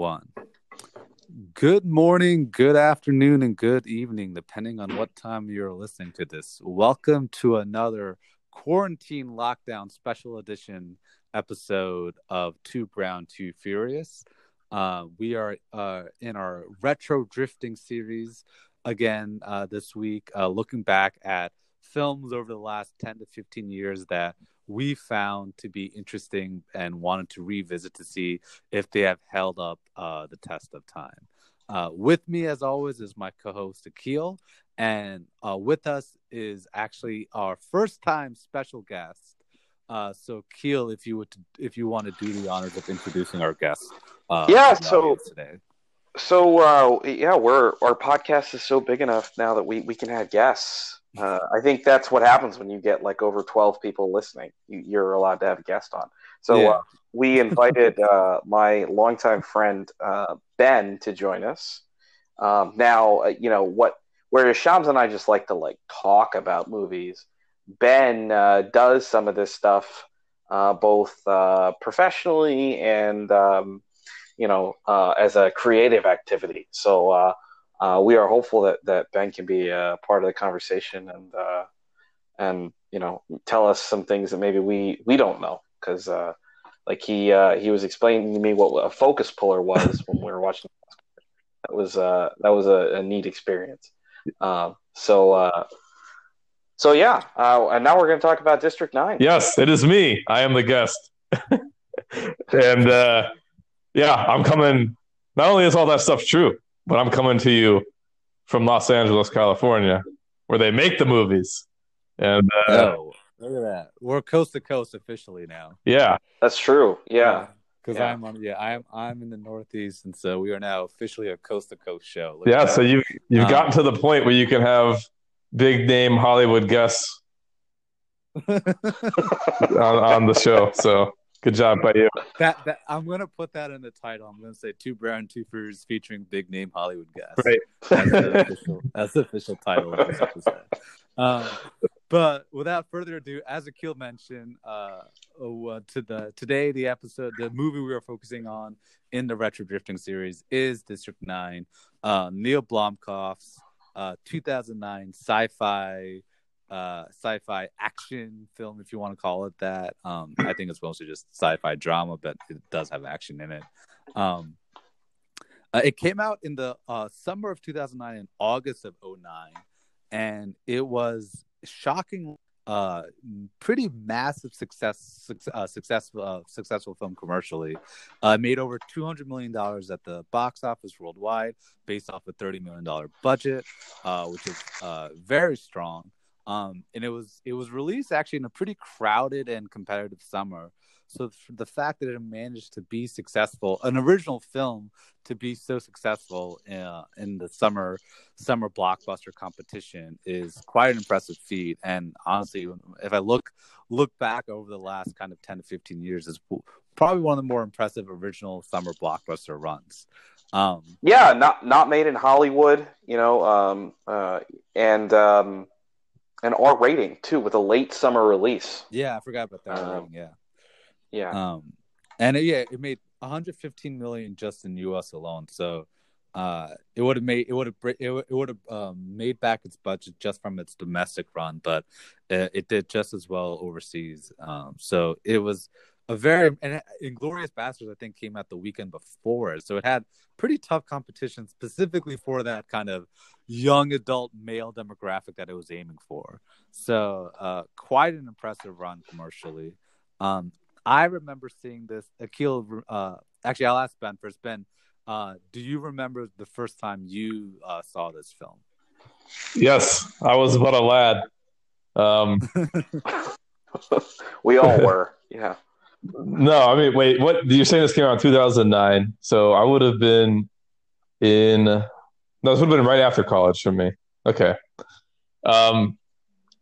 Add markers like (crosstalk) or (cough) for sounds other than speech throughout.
one. Good morning, good afternoon, and good evening, depending on what time you're listening to this. Welcome to another quarantine lockdown special edition episode of Two Brown, Two Furious. Uh, we are uh, in our retro drifting series again uh, this week, uh, looking back at films over the last 10 to 15 years that we found to be interesting and wanted to revisit to see if they have held up uh, the test of time. Uh, with me, as always, is my co-host Akil, and uh, with us is actually our first-time special guest. Uh, so, Keel, if you would, if you want to do the honors of introducing our guest, uh, yeah. So today, so uh, yeah, we're our podcast is so big enough now that we we can have guests. Uh, I think that's what happens when you get like over 12 people listening. You, are allowed to have a guest on. So yeah. uh, we invited uh, my longtime friend uh, Ben to join us. Um, now, uh, you know what? Whereas Shams and I just like to like talk about movies, Ben uh, does some of this stuff both professionally and um, you know as a creative activity. So uh, we are hopeful that, that Ben can be a part of the conversation and uh, and you know tell us some things that maybe we we don't know because uh, like he uh, he was explaining to me what a focus puller was when we were watching. That was uh, that was a, a neat experience. Um, so uh, so yeah, and now we're going to talk about District Nine. Yes, it is me. I am the guest, (laughs) and yeah, I'm coming. Not only is all that stuff true, but I'm coming to you from Los Angeles, California, where they make the movies. And uh, oh, look at that. We're coast to coast officially now. Yeah, that's true. Yeah. Because yeah. I'm on, yeah, I'm I'm in the Northeast, and so we are now officially a coast to coast show. Look yeah, so you you've um, gotten to the point where you can have big name Hollywood guests (laughs) on, on the show. So Good job by you. That, that I'm gonna put that in the title. I'm gonna say two brown two furs featuring big name Hollywood guests. Right. That's the (laughs) official, that's the official title of this. Um, but without further ado, as Akil mentioned, uh, uh, to the today the episode, the movie we are focusing on in the retro drifting series is District Nine, uh, Neil Blomkamp's uh, 2009 sci-fi uh, sci-fi action film, if you want to call it that. Um, I think it's mostly just sci-fi drama, but it does have action in it. Um, uh, it came out in the uh, summer of 2009 and August of 09, and it was shocking, uh, pretty massive success, uh, successful, uh, successful film commercially. Uh, made over 200 million dollars at the box office worldwide, based off a 30 million dollar budget, which is very strong. Um, and it was it was released actually in a pretty crowded and competitive summer. So the fact that it managed to be successful, an original film to be so successful in, uh, in the summer summer blockbuster competition is quite an impressive feat. And honestly, if I look look back over the last kind of ten to fifteen years, it's probably one of the more impressive original summer blockbuster runs. Um, yeah, not not made in Hollywood, you know, um, uh, and um, an R rating too, with a late summer release. Yeah, I forgot about that. Um, yeah, yeah. Um, and it, yeah, it made 115 million just in U.S. alone. So, uh, it would have made it would have it would have um, made back its budget just from its domestic run, but it, it did just as well overseas. Um, so it was a very and Inglourious Basterds I think came out the weekend before, so it had pretty tough competition specifically for that kind of young adult male demographic that it was aiming for. So uh, quite an impressive run commercially. Um, I remember seeing this. Akil, uh, actually, I'll ask Ben first. Ben, uh, do you remember the first time you uh, saw this film? Yes, I was but a lad. Um, (laughs) (laughs) we all were. Yeah. No, I mean, wait. What you're saying? This came out in 2009, so I would have been in. No, this would have been right after college for me. Okay. Um,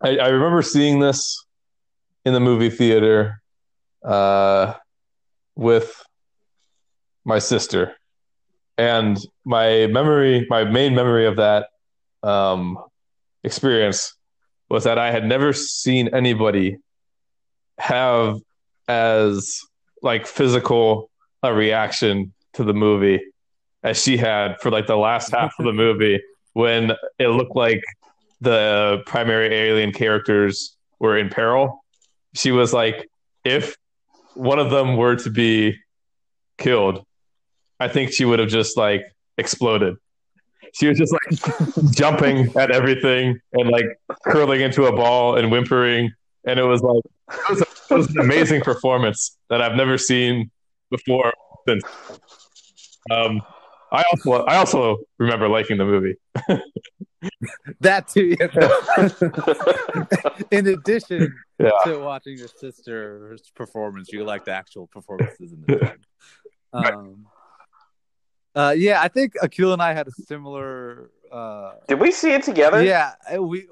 I, I remember seeing this in the movie theater, uh, with my sister, and my memory, my main memory of that um, experience was that I had never seen anybody have as like physical a reaction to the movie as she had for like the last half of the (laughs) movie when it looked like the primary alien characters were in peril. She was like, if one of them were to be killed, I think she would have just like exploded. She was just like (laughs) jumping at everything and like curling into a ball and whimpering. And it was like, (laughs) it was, a, it was an amazing performance that I've never seen before since. Um, I also I also remember liking the movie. (laughs) that too. (laughs) in addition yeah. to watching your sister's performance, you like the actual performances in the film. Um, uh, yeah, I think Akil and I had a similar. Uh, Did we see it together? Yeah, we.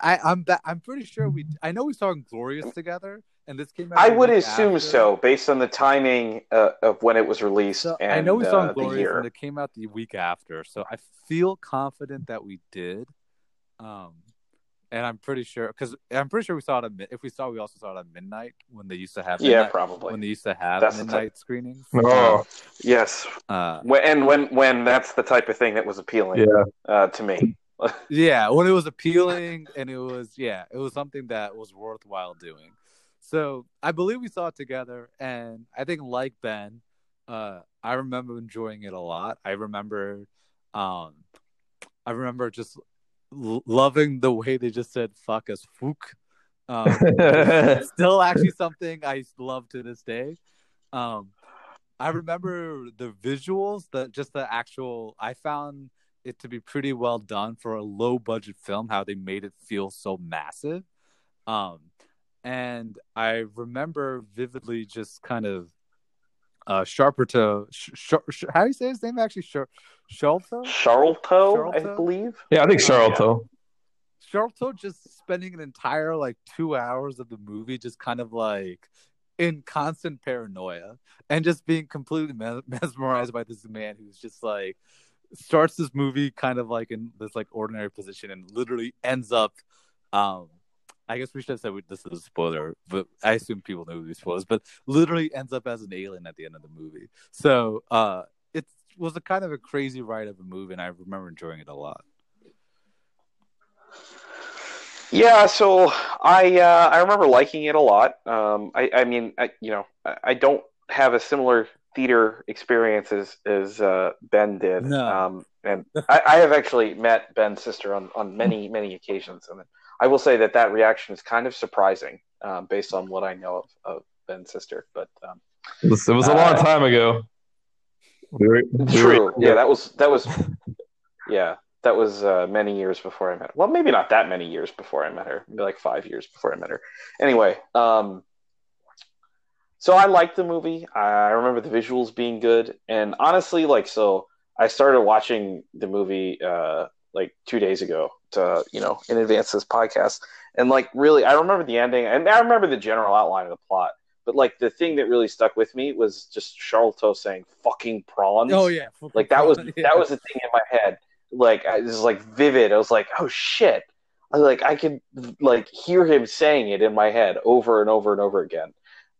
I, I'm. I'm pretty sure we. I know we saw Glorious together and this came out. I would assume after. so, based on the timing uh, of when it was released. So and, I know we saw uh, Glorious, and it came out the week after, so I feel confident that we did. Um, and I'm pretty sure because I'm pretty sure we saw it. At, if we saw, we also saw it at midnight when they used to have. Midnight, yeah, probably when they used to have that's midnight t- screenings. Oh, yes. Uh, when, and when when that's the type of thing that was appealing. Yeah. Uh, to me. (laughs) yeah, when it was appealing and it was yeah, it was something that was worthwhile doing. So I believe we saw it together, and I think like Ben, uh, I remember enjoying it a lot. I remember, um, I remember just l- loving the way they just said "fuck us, fook." Um, (laughs) still, actually, something I love to this day. Um, I remember the visuals, the just the actual. I found it to be pretty well done for a low budget film. How they made it feel so massive. Um, and I remember vividly just kind of uh Sharperto. Sh- sh- how do you say his name actually? Sh- Sharlto? Sharlto, I believe. Yeah, I think Sharlto. Sharlto just spending an entire like two hours of the movie just kind of like in constant paranoia and just being completely mesmerized by this man who's just like starts this movie kind of like in this like ordinary position and literally ends up um I guess we should have said this is a spoiler, but I assume people know these spoilers. But literally ends up as an alien at the end of the movie. So uh, it was a kind of a crazy ride of a movie, and I remember enjoying it a lot. Yeah, so I uh, I remember liking it a lot. Um, I, I mean, I, you know, I, I don't have a similar theater experience as, as uh, Ben did. No. Um, and I, I, have actually met Ben's sister on, on many, (laughs) many occasions. And I will say that that reaction is kind of surprising um, based on what I know of, of Ben's sister. But um, it, was, it was, a long uh, time ago. We were, we true. Were, yeah, that was that was (laughs) yeah that was uh, many years before I met her. Well, maybe not that many years before I met her. Maybe like five years before I met her. Anyway, um, so I liked the movie. I remember the visuals being good, and honestly, like so, I started watching the movie uh, like two days ago to you know in advance of this podcast and like really i remember the ending and i remember the general outline of the plot but like the thing that really stuck with me was just Sharlto saying "fucking prawns." Oh yeah, like that was yeah. that was the thing in my head. Like I was like vivid. I was like, oh shit! I, like I could like hear him saying it in my head over and over and over again.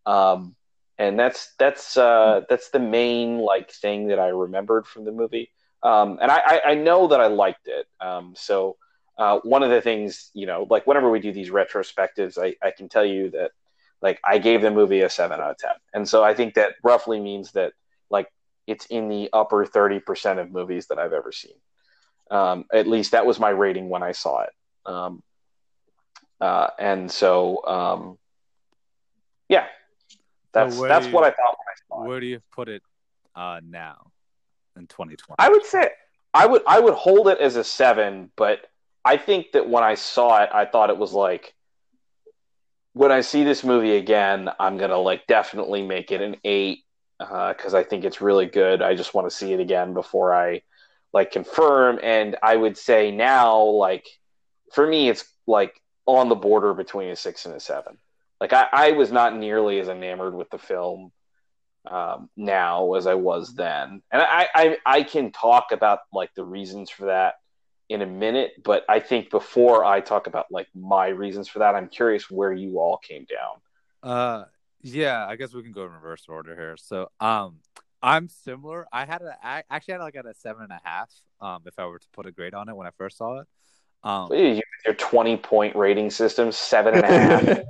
Um, and that's that's uh, that's the main like thing that I remembered from the movie. Um, and I, I, know that I liked it. Um, so uh, one of the things, you know, like whenever we do these retrospectives, I, I can tell you that like I gave the movie a seven out of ten, and so I think that roughly means that like it's in the upper thirty percent of movies that I've ever seen. Um, at least that was my rating when I saw it. Um, uh, and so, um, yeah, that's so that's you, what I thought when I saw it. Where do you put it uh, now? in 2020? I would say I would I would hold it as a seven, but I think that when I saw it, I thought it was like when I see this movie again, I'm gonna like definitely make it an eight because uh, I think it's really good. I just want to see it again before I like confirm. And I would say now, like for me, it's like on the border between a six and a seven. Like I, I was not nearly as enamored with the film um, now as I was then. And I, I, I can talk about like the reasons for that in a minute, but I think before I talk about like my reasons for that, I'm curious where you all came down. Uh, yeah, I guess we can go in reverse order here. So, um, I'm similar. I had a I actually had like at a seven and a half. Um, if I were to put a grade on it when I first saw it. Um, your twenty point rating system, seven and a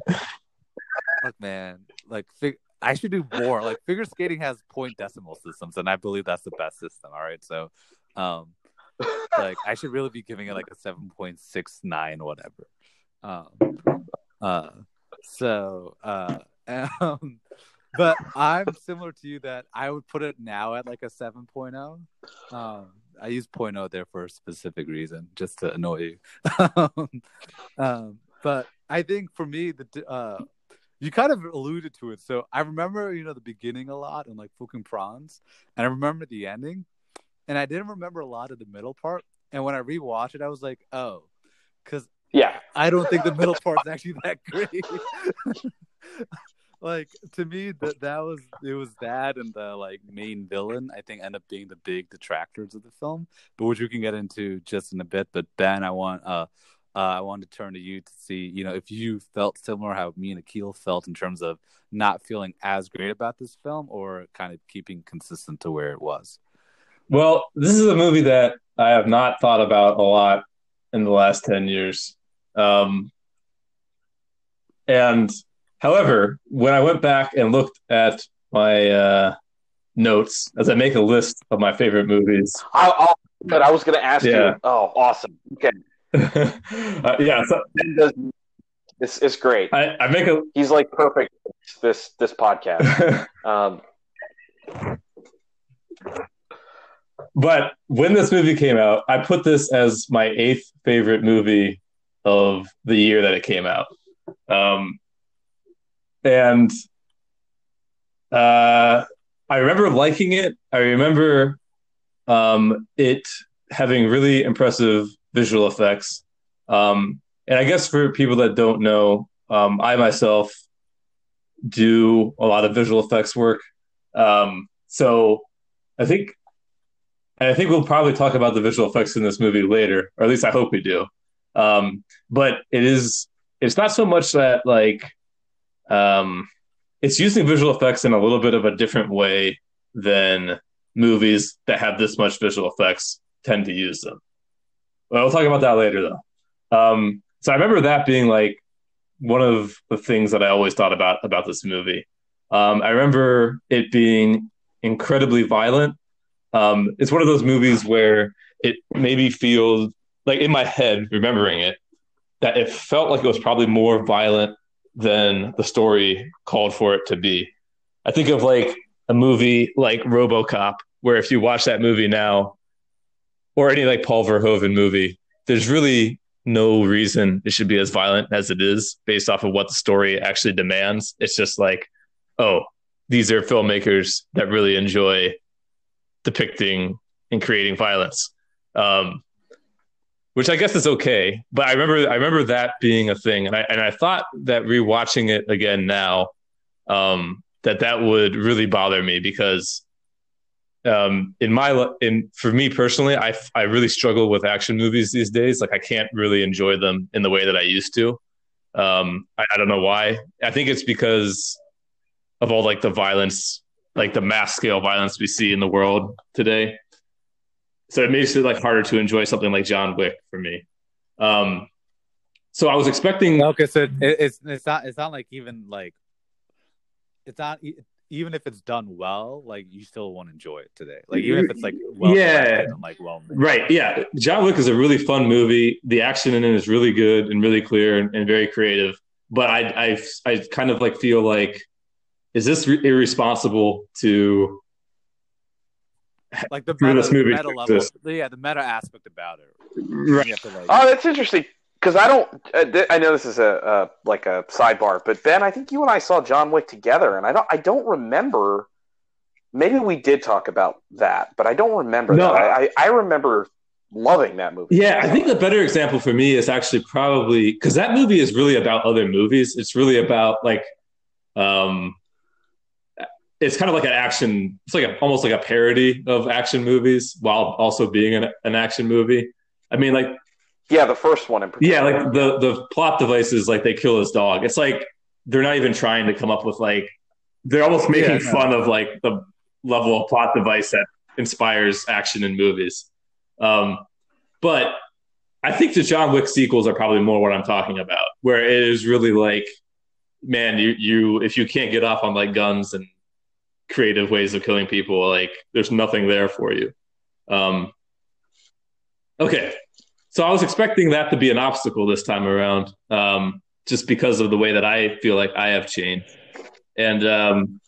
half. (laughs) look, man, like fig- I should do more. Like figure skating has point decimal systems, and I believe that's the best system. All right, so, um, like I should really be giving it like a seven point six nine, whatever. Um, uh, so, uh, (laughs) um, but I'm similar to you that I would put it now at like a 7.0. Um, I use 0.0 there for a specific reason, just to annoy you. (laughs) um, but I think for me, the uh, you kind of alluded to it. So I remember, you know, the beginning a lot and like fucking prawns, and I remember the ending, and I didn't remember a lot of the middle part. And when I rewatched it, I was like, oh, because yeah, I don't think the middle part's actually that great. (laughs) like to me that that was it was that and the like main villain i think end up being the big detractors of the film but which we can get into just in a bit but ben i want uh, uh i wanted to turn to you to see you know if you felt similar how me and akil felt in terms of not feeling as great about this film or kind of keeping consistent to where it was well this is a movie that i have not thought about a lot in the last 10 years um and However, when I went back and looked at my uh, notes as I make a list of my favorite movies, I'll, I'll but I was going to ask yeah. you. Oh, awesome! Okay, uh, yeah, so, it's it's great. I, I, make a. He's like perfect. This this podcast. (laughs) um, but when this movie came out, I put this as my eighth favorite movie of the year that it came out. Um, and uh, I remember liking it. I remember um, it having really impressive visual effects. Um, and I guess for people that don't know, um, I myself do a lot of visual effects work. Um, so I think, and I think we'll probably talk about the visual effects in this movie later, or at least I hope we do. Um, but it is, it's not so much that like um, it's using visual effects in a little bit of a different way than movies that have this much visual effects tend to use them. But we'll talk about that later, though. Um, so I remember that being like one of the things that I always thought about about this movie. Um, I remember it being incredibly violent. Um, it's one of those movies where it maybe feels like in my head, remembering it, that it felt like it was probably more violent than the story called for it to be. I think of like a movie like RoboCop, where if you watch that movie now, or any like Paul Verhoeven movie, there's really no reason it should be as violent as it is based off of what the story actually demands. It's just like, oh, these are filmmakers that really enjoy depicting and creating violence. Um, which I guess is okay. But I remember I remember that being a thing, and I and I thought that rewatching it again now, um, that that would really bother me because, um, in my in for me personally, I I really struggle with action movies these days. Like I can't really enjoy them in the way that I used to. Um, I, I don't know why. I think it's because of all like the violence, like the mass scale violence we see in the world today so it makes it like harder to enjoy something like John Wick for me. Um, so I was expecting. Okay, so it, it's it's not it's not like even like it's not even if it's done well, like you still won't enjoy it today. Like even if it's like (laughs) well yeah, and, like well made. right, yeah. John Wick is a really fun movie. The action in it is really good and really clear and, and very creative. But I I I kind of like feel like is this re- irresponsible to like the meta, this movie meta level, yeah, the meta aspect about it. Right. Like, oh, that's interesting because I don't. Uh, th- I know this is a uh, like a sidebar, but Ben, I think you and I saw John Wick together, and I don't. I don't remember. Maybe we did talk about that, but I don't remember. No, that. I, I remember loving that movie. Yeah, I think the better example for me is actually probably because that movie is really about other movies. It's really about like um it's kind of like an action. It's like a, almost like a parody of action movies while also being an, an action movie. I mean, like yeah, the first one in particular. Yeah, like the the plot device is like they kill his dog. It's like they're not even trying to come up with like they're almost making yeah, fun of like the level of plot device that inspires action in movies. Um, but I think the John Wick sequels are probably more what I'm talking about, where it is really like, man, you you if you can't get off on like guns and creative ways of killing people, like there's nothing there for you. Um, okay, so I was expecting that to be an obstacle this time around, um, just because of the way that I feel like I have changed. And um,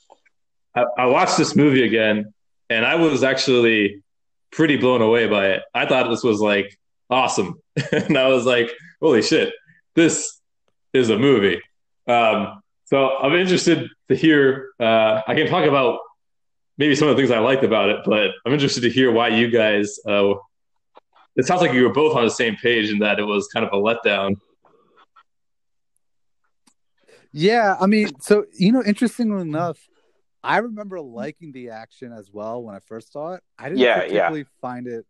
I, I watched this movie again, and I was actually pretty blown away by it. I thought this was like awesome, (laughs) and I was like, holy shit, this is a movie. Um, so I'm interested to hear. Uh, I can talk about maybe some of the things I liked about it, but I'm interested to hear why you guys. Uh, it sounds like you were both on the same page in that it was kind of a letdown. Yeah, I mean, so you know, interestingly enough, I remember liking the action as well when I first saw it. I didn't Yeah, particularly find it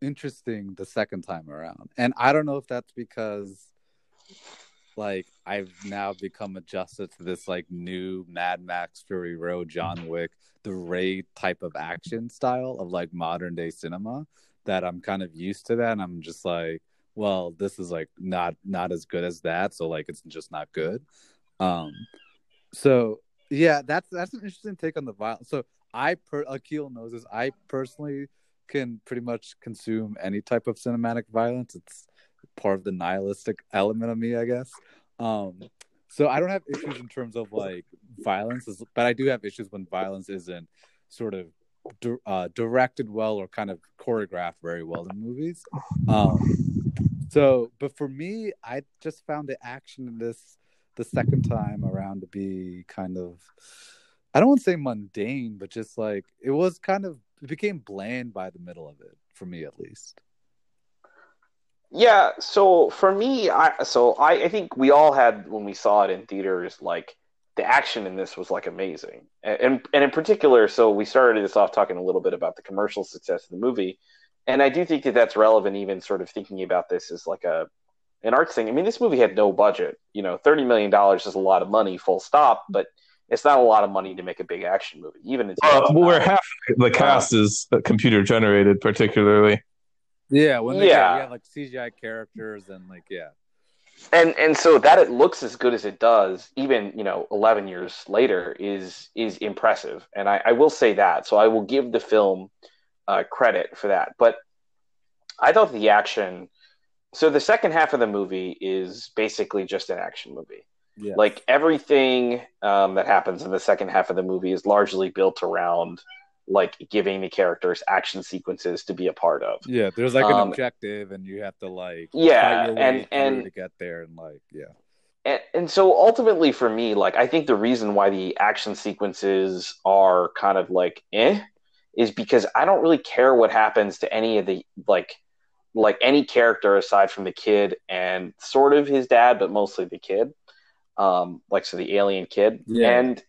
interesting the second time around. And I don't know if that's because like I've now become adjusted to this like new Mad Max Fury Road John Wick, the Raid type of action style of like modern day cinema that I'm kind of used to that and I'm just like, well, this is like not not as good as that, so like it's just not good. Um so yeah, that's that's an interesting take on the violence. So I per Akil knows this. I personally can pretty much consume any type of cinematic violence. It's part of the nihilistic element of me, I guess. Um, so I don't have issues in terms of like violence, but I do have issues when violence isn't sort of di- uh, directed well or kind of choreographed very well in movies. (laughs) Um, so, but for me, I just found the action in this the second time around to be kind of I don't want to say mundane, but just like it was kind of it became bland by the middle of it for me at least. Yeah, so for me, I so I, I think we all had when we saw it in theaters, like the action in this was like amazing, and and in particular, so we started this off talking a little bit about the commercial success of the movie, and I do think that that's relevant, even sort of thinking about this as like a an arts thing. I mean, this movie had no budget, you know, thirty million dollars is a lot of money, full stop, but it's not a lot of money to make a big action movie, even in Uh, well, where half the cast is computer generated, particularly. Yeah, when they Yeah. yeah. have like CGI characters and like yeah. And and so that it looks as good as it does even you know 11 years later is is impressive. And i, I will say that. So i will give the film uh, credit for that. But i thought the action so the second half of the movie is basically just an action movie. Yeah. like everything um, that happens in the second half of the movie is largely built around like giving the characters action sequences to be a part of yeah, there's like an Um, objective and you have to like Yeah, fight your way and- and- to get there and like yeah. and, and so ultimately for me like i think the reason why the action sequences are kind of like eh is because i don't really care what happens to any of the like like any character aside from the kid and sort of his dad but mostly the kid um like so the alien kid Yeah. and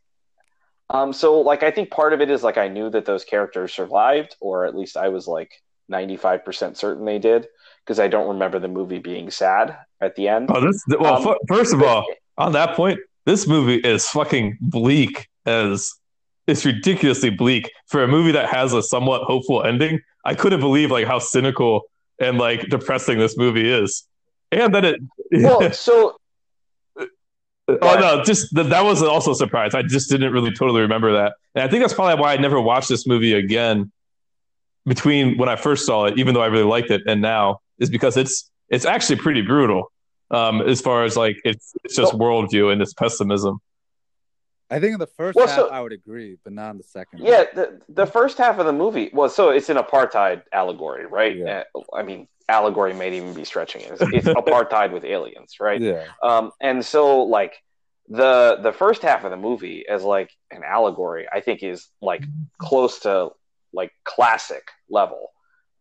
um so like i think part of it is like i knew that those characters survived or at least i was like 95% certain they did because i don't remember the movie being sad at the end Oh, this well. Um, f- first of all, on that point, this movie is fucking bleak as it's ridiculously bleak for a movie that has a somewhat hopeful ending. I couldn't believe like how cynical and like depressing this movie is, and that it. well (laughs) so oh no, just that, that was also a surprise. I just didn't really totally remember that, and I think that's probably why I never watched this movie again. Between when I first saw it, even though I really liked it, and now is because it's it's actually pretty brutal. Um, as far as like it's it's just worldview and it's pessimism. I think in the first Well, half so- I would agree, but not in the second. Yeah, the the first half of the movie Well, so it's an apartheid allegory, right? Yeah. Uh, I mean, allegory may even be stretching it. It's, it's apartheid with aliens, right? Yeah. Um, and so like the the first half of the movie as like an allegory, I think is like close to like classic level.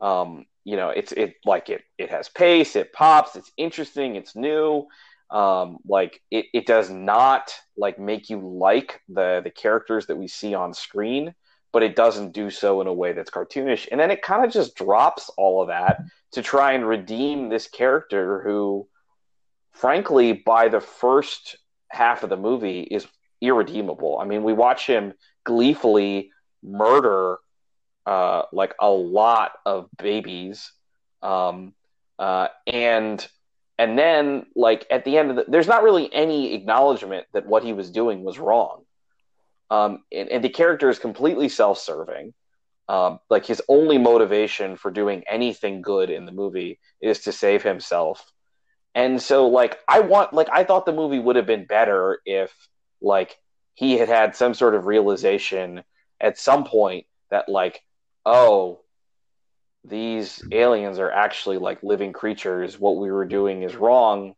Um, you know, it's it like it it has pace, it pops, it's interesting, it's new. Um, like it, it does not like make you like the the characters that we see on screen, but it doesn't do so in a way that's cartoonish. And then it kind of just drops all of that to try and redeem this character who, frankly, by the first half of the movie is irredeemable. I mean, we watch him gleefully murder uh, like a lot of babies, um, uh, and and then like at the end of the, there's not really any acknowledgement that what he was doing was wrong, um, and, and the character is completely self-serving. Um, like his only motivation for doing anything good in the movie is to save himself. And so like I want like I thought the movie would have been better if like he had had some sort of realization at some point that like oh these aliens are actually like living creatures what we were doing is wrong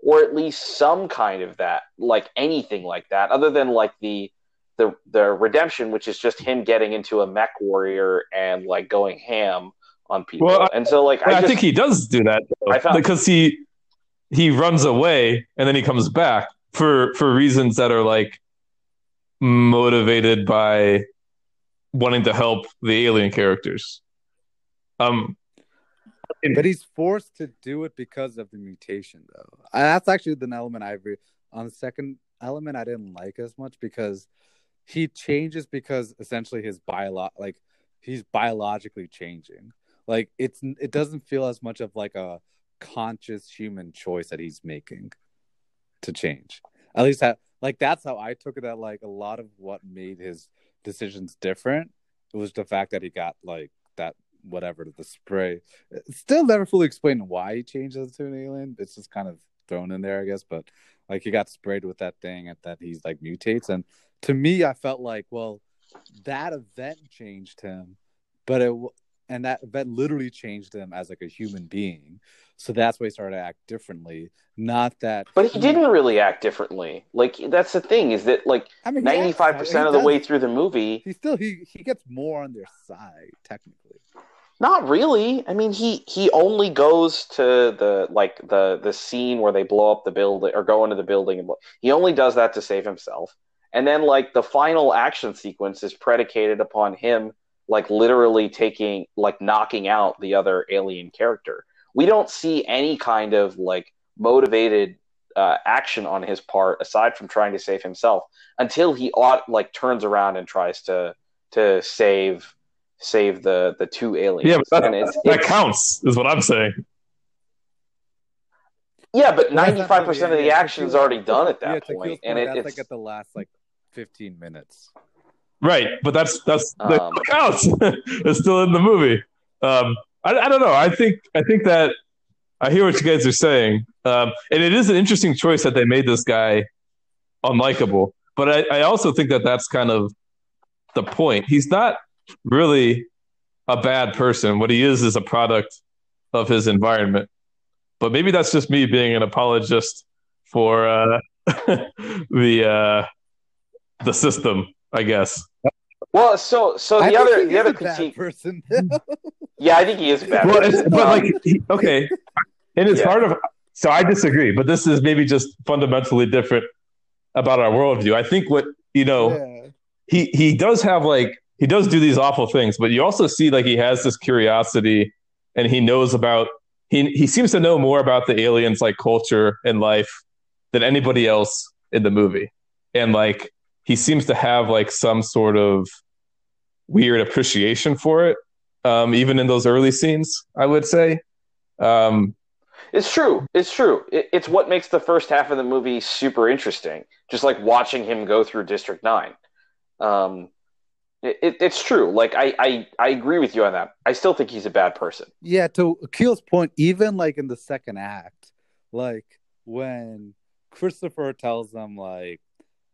or at least some kind of that like anything like that other than like the the the redemption, which is just him getting into a mech warrior and like going ham on people. Well, and so like I, I just, think he does do that found, because he he runs away and then he comes back for for reasons that are like motivated by wanting to help the alien characters. Um but he's forced to do it because of the mutation though. That's actually the element I agree on the second element I didn't like as much because he changes because essentially his bio like he's biologically changing. Like it's it doesn't feel as much of like a conscious human choice that he's making to change. At least that like that's how I took it that like a lot of what made his decisions different was the fact that he got like that whatever the spray. still never fully explained why he changed to an alien. It's just kind of thrown in there, I guess. But like he got sprayed with that thing and that he's like mutates and to me, I felt like, well, that event changed him, but it and that event literally changed him as like a human being. So that's why he started to act differently. Not that, but he, he didn't really act differently. Like that's the thing is that like ninety five percent of the way through the movie, he still he he gets more on their side technically. Not really. I mean, he he only goes to the like the the scene where they blow up the building or go into the building, and he only does that to save himself. And then like the final action sequence is predicated upon him like literally taking like knocking out the other alien character. We don't see any kind of like motivated uh, action on his part aside from trying to save himself until he ought like turns around and tries to to save save the the two aliens. Yeah, but that, it's, that it's, counts is what I'm saying. Yeah, but ninety five percent of the action is already done at that yeah, point, and it, it's like at the last like 15 minutes. Right, but that's that's that um, counts. (laughs) it's still in the movie. Um, I, I don't know. I think I think that I hear what you guys are saying, um, and it is an interesting choice that they made this guy unlikable. But I, I also think that that's kind of the point. He's not really a bad person. What he is is a product of his environment. But maybe that's just me being an apologist for uh, (laughs) the uh, the system, I guess. Well, so so the other the other critique person. (laughs) yeah, I think he is bad. Well, but like, okay, and it's yeah. part of. So I disagree, but this is maybe just fundamentally different about our worldview. I think what you know, yeah. he he does have like he does do these awful things, but you also see like he has this curiosity, and he knows about he he seems to know more about the aliens like culture and life than anybody else in the movie, and like he seems to have like some sort of weird appreciation for it, um, even in those early scenes. I would say. Um, it's true. It's true. It, it's what makes the first half of the movie super interesting. Just like watching him go through District Nine. Um, it, it's true. Like I, I, I agree with you on that. I still think he's a bad person. Yeah. To Akil's point, even like in the second act, like when Christopher tells them like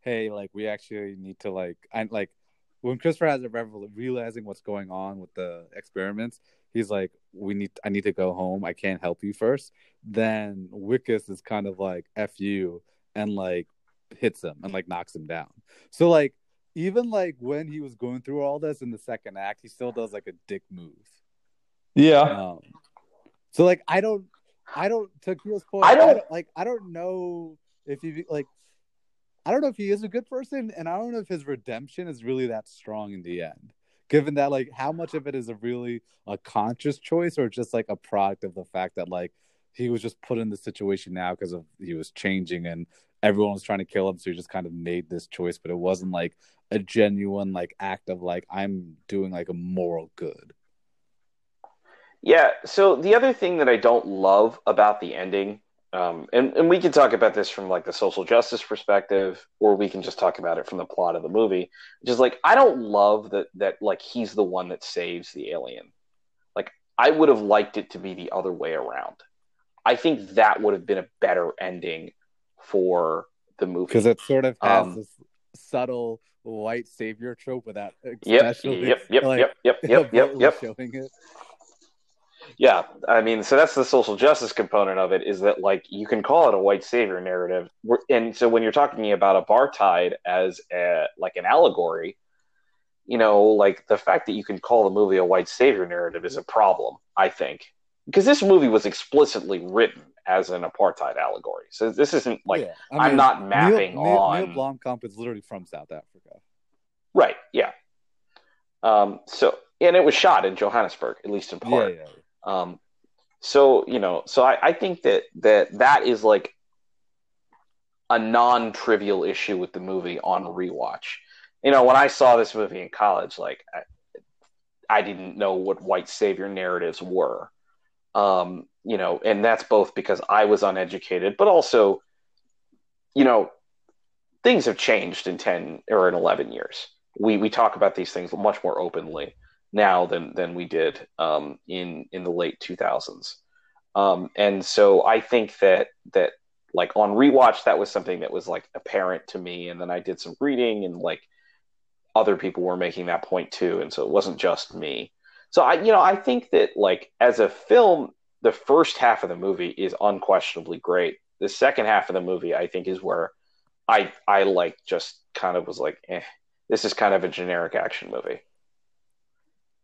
hey, like we actually need to like I like when Christopher has a revel- realizing what's going on with the experiments, he's like, we need I need to go home. I can't help you first. Then Wikus is kind of like F you and like hits him and like knocks him down. So like even like when he was going through all this in the second act, he still does like a dick move. Yeah. Um, so like I don't I don't to Keel's point, I don't, I don't like I don't know if you like I don't know if he is a good person, and I don't know if his redemption is really that strong in the end. Given that, like, how much of it is a really a conscious choice, or just like a product of the fact that like he was just put in the situation now because of he was changing, and everyone was trying to kill him, so he just kind of made this choice, but it wasn't like a genuine like act of like I'm doing like a moral good. Yeah. So the other thing that I don't love about the ending, um, and and we can talk about this from like the social justice perspective, or we can just talk about it from the plot of the movie, is like I don't love that that like he's the one that saves the alien. Like I would have liked it to be the other way around. I think that would have been a better ending for the movie because it sort of has um, this subtle white savior trope without yep, yep, yep, like, yep, yep, (laughs) yep, yep, yep, showing it. Yeah, I mean, so that's the social justice component of it. Is that like you can call it a white savior narrative, and so when you're talking about apartheid as a, like an allegory, you know, like the fact that you can call the movie a white savior narrative is a problem. I think because this movie was explicitly written as an apartheid allegory. So this isn't like yeah, I am not mapping Neil, on. Neil Blomkamp is literally from South Africa. Right. Yeah. Um. So and it was shot in Johannesburg, at least in part. Yeah, yeah. Um. So you know, so I, I think that that that is like a non-trivial issue with the movie on rewatch. You know, when I saw this movie in college, like I, I didn't know what white savior narratives were. Um, you know, and that's both because I was uneducated, but also, you know, things have changed in 10 or in 11 years. We, we talk about these things much more openly now than, than we did um, in, in the late 2000s. Um, and so I think that, that like on rewatch, that was something that was like apparent to me. And then I did some reading and like other people were making that point too. And so it wasn't just me. So I, you know, I think that like as a film, the first half of the movie is unquestionably great. The second half of the movie, I think, is where I I like just kind of was like, eh, this is kind of a generic action movie.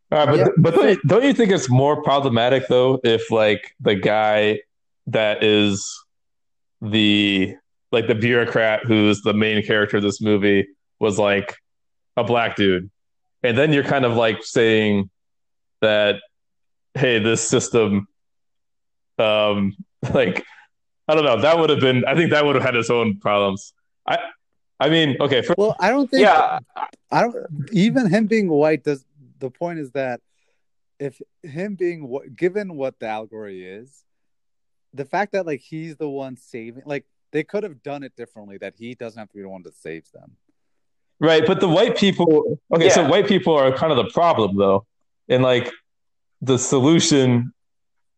All right, but yeah. but don't you, don't you think it's more problematic though if like the guy that is the like the bureaucrat who's the main character of this movie was like a black dude, and then you're kind of like saying that hey, this system um, (laughs) like I don't know. That would have been. I think that would have had its own problems. I, I mean, okay. For, well, I don't think. Yeah, I don't. Even him being white does. The point is that if him being given what the allegory is, the fact that like he's the one saving, like they could have done it differently. That he doesn't have to be the one that saves them. Right, but the white people. Okay, yeah. so white people are kind of the problem, though, and like the solution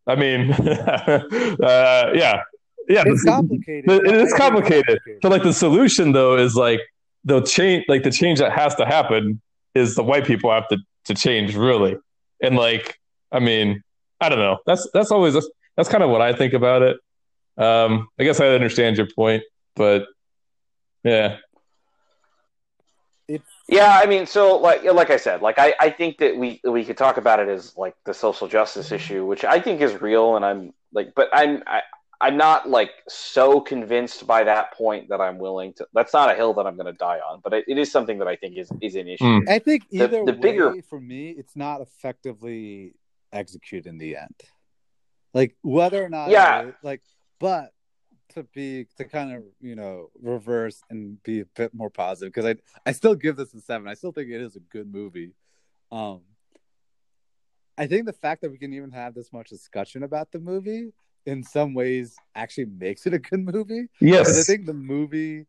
I mean, (laughs) uh, yeah, yeah. It's complicated. It is complicated. complicated. So, like, the solution though is like the change, like the change that has to happen is the white people have to to change really, and like, I mean, I don't know. That's that's always that's, that's kind of what I think about it. Um, I guess I understand your point, but yeah. Yeah, I mean, so like like I said, like I, I think that we we could talk about it as like the social justice issue, which I think is real, and I'm like, but I'm I, I'm not like so convinced by that point that I'm willing to. That's not a hill that I'm going to die on, but it, it is something that I think is is an issue. Mm. I think either the, the way, bigger for me, it's not effectively executed in the end. Like whether or not, yeah, like, but to be to kind of you know reverse and be a bit more positive because I I still give this a seven. I still think it is a good movie. Um, I think the fact that we can even have this much discussion about the movie in some ways actually makes it a good movie. Yes, I think the movie.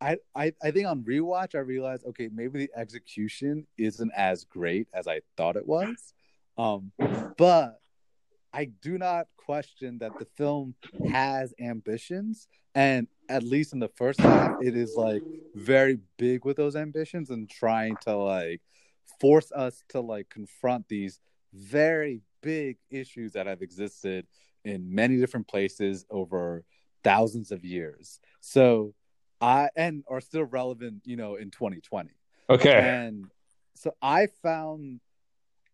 I, I, I think on rewatch I realized okay maybe the execution isn't as great as I thought it was, um, but I do not question that the film has ambitions, and at least in the first half, it is like very big with those ambitions and trying to like force us to like confront these very big issues that have existed in many different places over thousands of years. So I and are still relevant, you know, in 2020. Okay. And so I found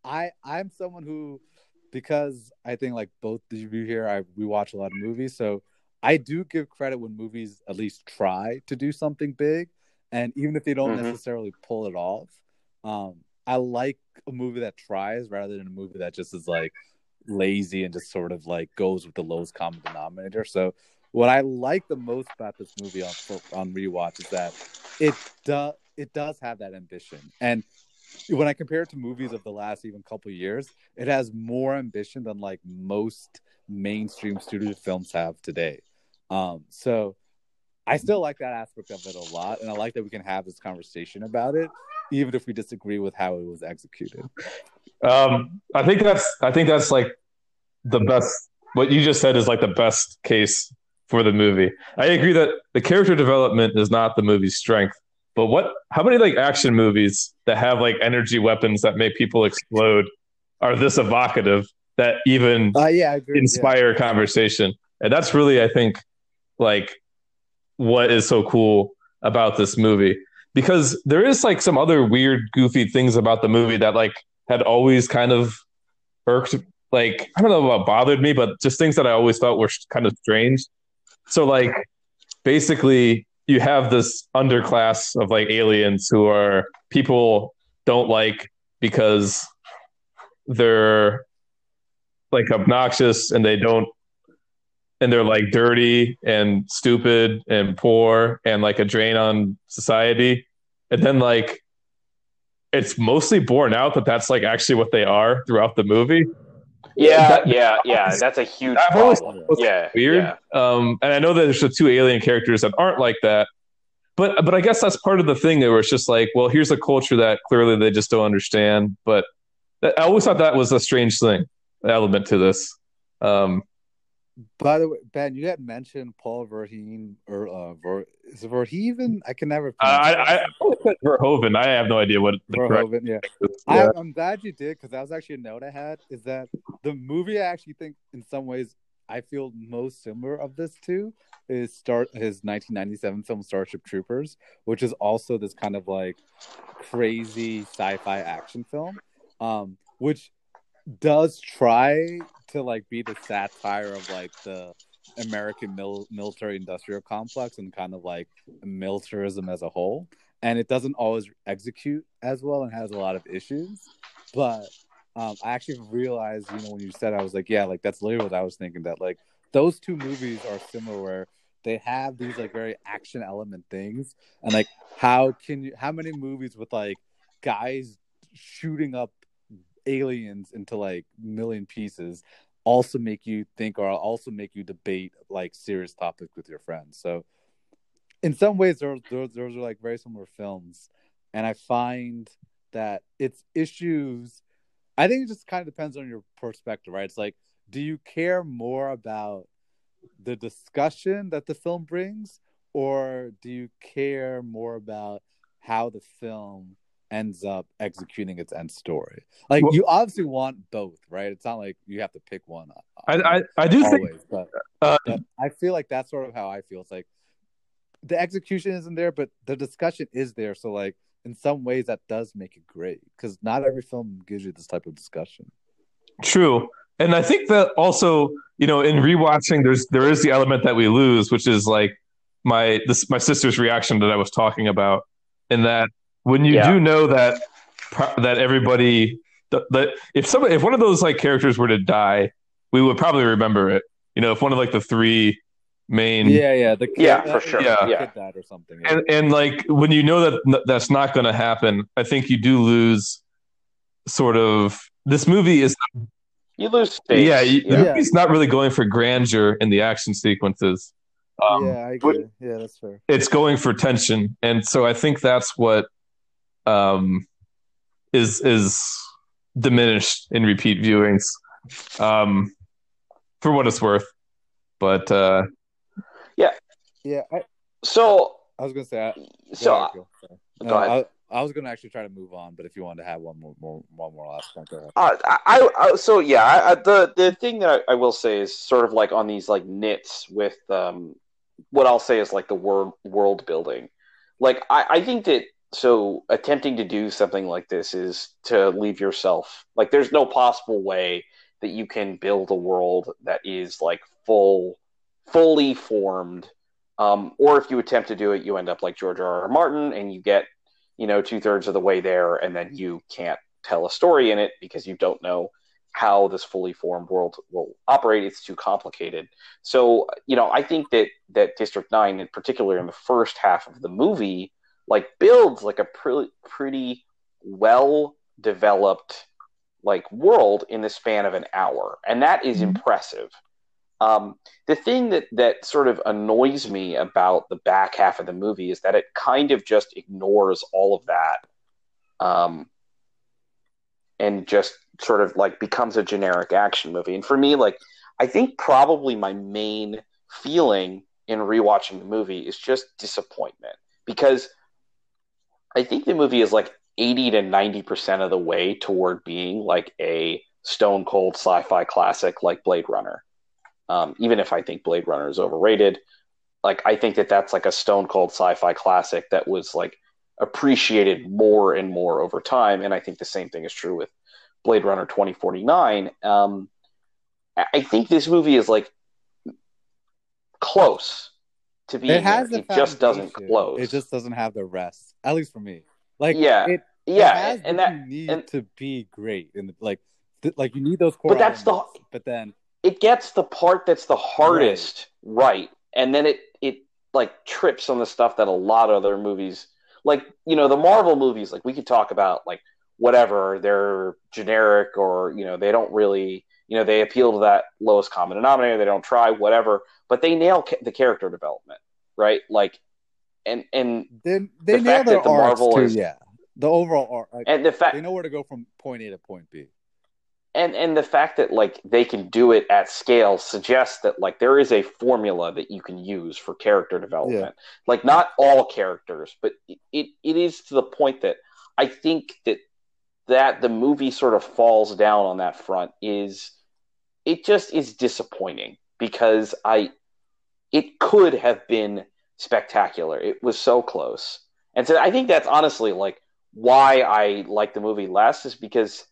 I I'm someone who because I think like both of you here, I we watch a lot of movies, so I do give credit when movies at least try to do something big, and even if they don't mm-hmm. necessarily pull it off, um, I like a movie that tries rather than a movie that just is like lazy and just sort of like goes with the lowest common denominator. So what I like the most about this movie on on rewatch is that it does it does have that ambition, and when I compare it to movies of the last even couple years, it has more ambition than like most mainstream studio films have today. Um, so I still like that aspect of it a lot, and I like that we can have this conversation about it, even if we disagree with how it was executed. Um, I think that's I think that's like the best. What you just said is like the best case for the movie. I agree that the character development is not the movie's strength, but what? How many like action movies that have like energy weapons that make people explode are this evocative that even uh, yeah, inspire yeah. conversation? And that's really, I think, like what is so cool about this movie because there is like some other weird, goofy things about the movie that like had always kind of irked. Like I don't know about bothered me, but just things that I always thought were kind of strange. So like basically you have this underclass of like aliens who are people don't like because they're like obnoxious and they don't and they're like dirty and stupid and poor and like a drain on society. And then like it's mostly borne out that that's like actually what they are throughout the movie yeah, that, yeah, yeah. That's a huge problem. Yeah, weird. Yeah. Um, and I know that there's the two alien characters that aren't like that, but but I guess that's part of the thing where it's just like, well, here's a culture that clearly they just don't understand. But I always thought that was a strange thing element to this. Um, by the way, Ben, you had mentioned Paul Verhoeven or uh, Ver, is Verhoeven? I can never. I, I, I Verhoeven. I have no idea what Verhoeven. Yeah, yeah. I, am glad you did because that was actually a note I had. Is that the movie? I actually think in some ways I feel most similar of this to is start his 1997 film Starship Troopers, which is also this kind of like crazy sci-fi action film, um, which does try to like be the satire of like the American mil- military industrial complex and kind of like militarism as a whole. And it doesn't always execute as well and has a lot of issues. But um, I actually realized, you know, when you said, I was like, yeah, like that's literally what I was thinking. That like those two movies are similar, where they have these like very action element things, and like how can you, how many movies with like guys shooting up aliens into like million pieces also make you think or also make you debate like serious topics with your friends. So in some ways those, those, are like very similar films. And I find that its issues I think it just kind of depends on your perspective, right? It's like, do you care more about the discussion that the film brings, or do you care more about how the film ends up executing its end story. Like well, you obviously want both, right? It's not like you have to pick one. I I, I do always, think, but, uh, but I feel like that's sort of how I feel. It's like the execution isn't there, but the discussion is there. So like in some ways that does make it great because not every film gives you this type of discussion. True. And I think that also, you know, in rewatching, there's there is the element that we lose, which is like my this my sister's reaction that I was talking about, in that when you yeah. do know that that everybody that if some if one of those like characters were to die, we would probably remember it. You know, if one of like the three main yeah yeah the kid, yeah for sure yeah, yeah. died or something yeah. and and like when you know that that's not going to happen, I think you do lose sort of this movie is you lose space. Yeah, you, yeah. the movie's not really going for grandeur in the action sequences. Um, yeah, I agree. Yeah, that's fair. It's going for tension, and so I think that's what um, is is diminished in repeat viewings, um, for what it's worth. But uh, yeah, yeah. I, so I was gonna say. I, so go ahead. Go ahead. I, I, was gonna actually try to move on, but if you wanted to have one more, more one more last point, go ahead. Uh, I, I, so yeah, I, the the thing that I, I, will say is sort of like on these like nits with um, what I'll say is like the world world building. Like I, I think that so attempting to do something like this is to leave yourself like there's no possible way that you can build a world that is like full fully formed um, or if you attempt to do it you end up like george r r martin and you get you know two-thirds of the way there and then you can't tell a story in it because you don't know how this fully formed world will operate. It's too complicated. So, you know, I think that that District Nine, in particular, in the first half of the movie, like builds like a pretty pretty well developed like world in the span of an hour, and that is mm-hmm. impressive. Um, the thing that that sort of annoys me about the back half of the movie is that it kind of just ignores all of that, um, and just sort of like becomes a generic action movie. And for me, like I think probably my main feeling in rewatching the movie is just disappointment because I think the movie is like 80 to 90% of the way toward being like a stone cold sci-fi classic like Blade Runner. Um, even if I think Blade Runner is overrated, like I think that that's like a stone cold sci-fi classic that was like appreciated more and more over time. And I think the same thing is true with Blade Runner 2049. Um, I think this movie is like close to being. It has. It just doesn't close. It just doesn't have the rest. At least for me. Like yeah, it, yeah, it and that need and, to be great, and like th- like you need those core. But that's the. But then it gets the part that's the hardest right. right, and then it it like trips on the stuff that a lot of other movies, like you know, the Marvel movies. Like we could talk about like whatever they're generic or you know they don't really you know they appeal to that lowest common denominator. They don't try whatever, but they nail ca- the character development, right? Like and and they, they the nail their the Marvel too, is, yeah. The overall arc, like, and the fact they know where to go from point A to point B. And and the fact that like they can do it at scale suggests that like there is a formula that you can use for character development. Yeah. Like not all characters, but it, it, it is to the point that I think that that the movie sort of falls down on that front is it just is disappointing because I it could have been spectacular. It was so close. And so I think that's honestly like why I like the movie less is because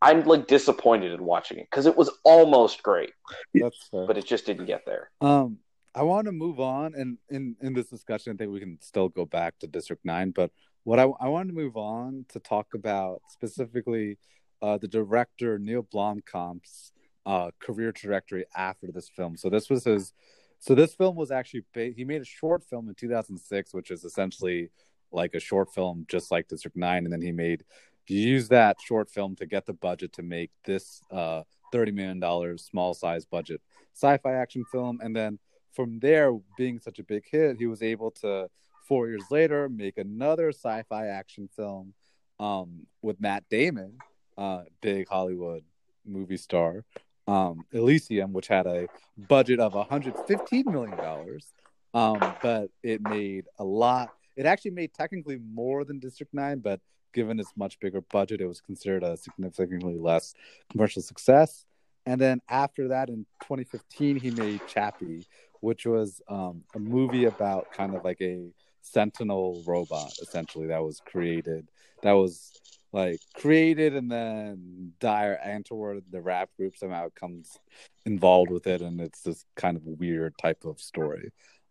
I'm like disappointed in watching it because it was almost great. That's fair. But it just didn't get there. Um I want to move on and in in this discussion I think we can still go back to District 9, but what I I wanted to move on to talk about specifically uh the director Neil Blomkamp's uh career trajectory after this film. So this was his so this film was actually he made a short film in 2006, which is essentially like a short film, just like District Nine, and then he made he used that short film to get the budget to make this uh, thirty million dollars small size budget sci-fi action film, and then from there, being such a big hit, he was able to four years later make another sci-fi action film um, with Matt Damon, uh, big Hollywood movie star, um, Elysium, which had a budget of 115 million dollars, um, but it made a lot. It actually made technically more than District Nine, but given its much bigger budget, it was considered a significantly less commercial success. And then after that, in 2015, he made Chappie, which was um, a movie about kind of like a sentinel robot, essentially that was created. That was like created and then Die Antwoord, the rap group, somehow comes involved with it, and it's this kind of weird type of story.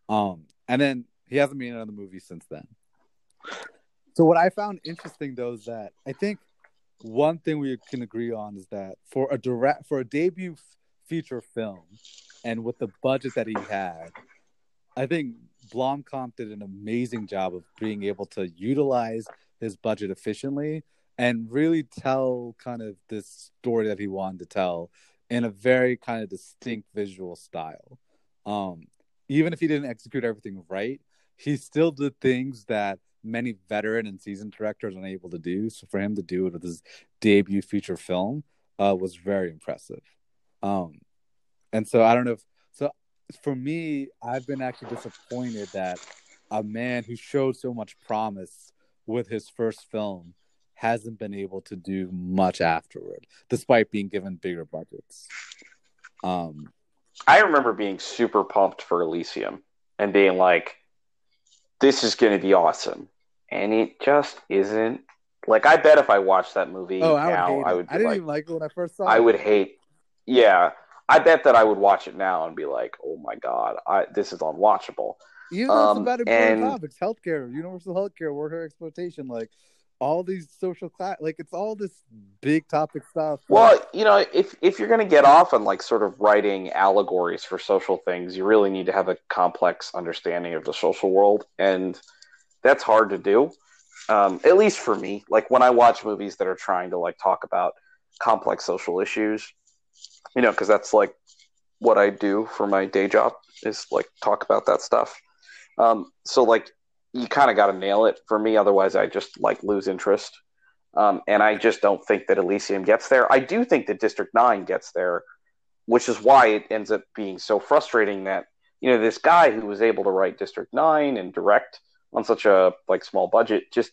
Um, and then he hasn't been in another movie since then. So what I found interesting though is that I think one thing we can agree on is that for a direct for a debut f- feature film, and with the budget that he had, I think Blomkamp did an amazing job of being able to utilize his budget efficiently and really tell kind of this story that he wanted to tell in a very kind of distinct visual style. Um, even if he didn't execute everything right, he still did things that many veteran and seasoned directors are unable to do. So for him to do it with his debut feature film uh, was very impressive. Um, and so I don't know if so. For me, I've been actually disappointed that a man who showed so much promise with his first film hasn't been able to do much afterward, despite being given bigger budgets. Um, I remember being super pumped for Elysium and being like, "This is going to be awesome," and it just isn't. Like, I bet if I watched that movie oh, I now, I would. I didn't like, even like it when I first saw I it. I would hate. Yeah, I bet that I would watch it now and be like, "Oh my god, I, this is unwatchable." You know, um, it's about important and... topics: healthcare, universal healthcare, worker exploitation. Like, all these social class like it's all this big topic stuff. Well you know if if you're going to get off on like sort of writing allegories for social things you really need to have a complex understanding of the social world and that's hard to do um, at least for me. Like when i watch movies that are trying to like talk about complex social issues you know because that's like what i do for my day job is like talk about that stuff. Um, so like you kind of got to nail it for me. Otherwise, I just like lose interest. Um, and I just don't think that Elysium gets there. I do think that District Nine gets there, which is why it ends up being so frustrating that you know this guy who was able to write District Nine and direct on such a like small budget just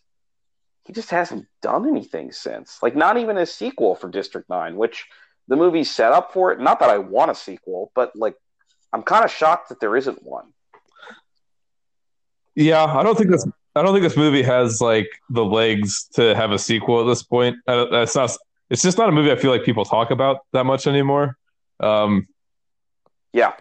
he just hasn't done anything since. Like not even a sequel for District Nine, which the movie set up for it. Not that I want a sequel, but like I'm kind of shocked that there isn't one. Yeah, I don't think this. I don't think this movie has like the legs to have a sequel at this point. It's not. It's just not a movie I feel like people talk about that much anymore. Um, yeah.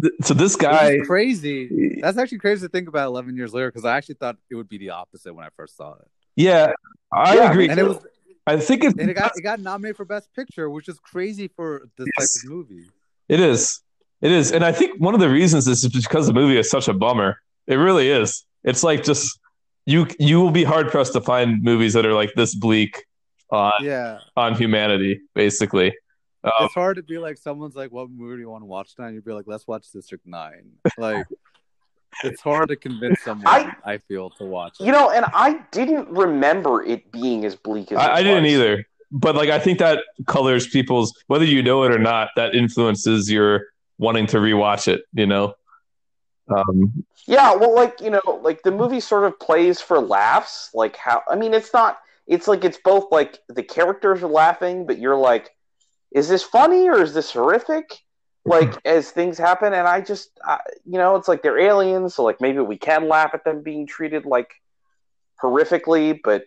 Th- so this guy crazy. That's actually crazy to think about 11 years later because I actually thought it would be the opposite when I first saw it. Yeah, I yeah, agree. And it was. I think it, and it got it got nominated for Best Picture, which is crazy for this yes. type of movie. It is. It is, and I think one of the reasons is because the movie is such a bummer. It really is. It's like just you you will be hard pressed to find movies that are like this bleak on yeah on humanity, basically. Um, it's hard to be like someone's like, "What movie do you want to watch tonight?" You'd be like, "Let's watch District 9. Like, (laughs) it's hard to convince someone. I, I feel to watch. It. You know, and I didn't remember it being as bleak as I, I didn't either. But like, I think that colors people's whether you know it or not. That influences your wanting to rewatch it. You know. Um, yeah, well, like you know, like the movie sort of plays for laughs. Like how I mean, it's not. It's like it's both like the characters are laughing, but you're like, is this funny or is this horrific? Like (laughs) as things happen, and I just, I, you know, it's like they're aliens, so like maybe we can laugh at them being treated like horrifically, but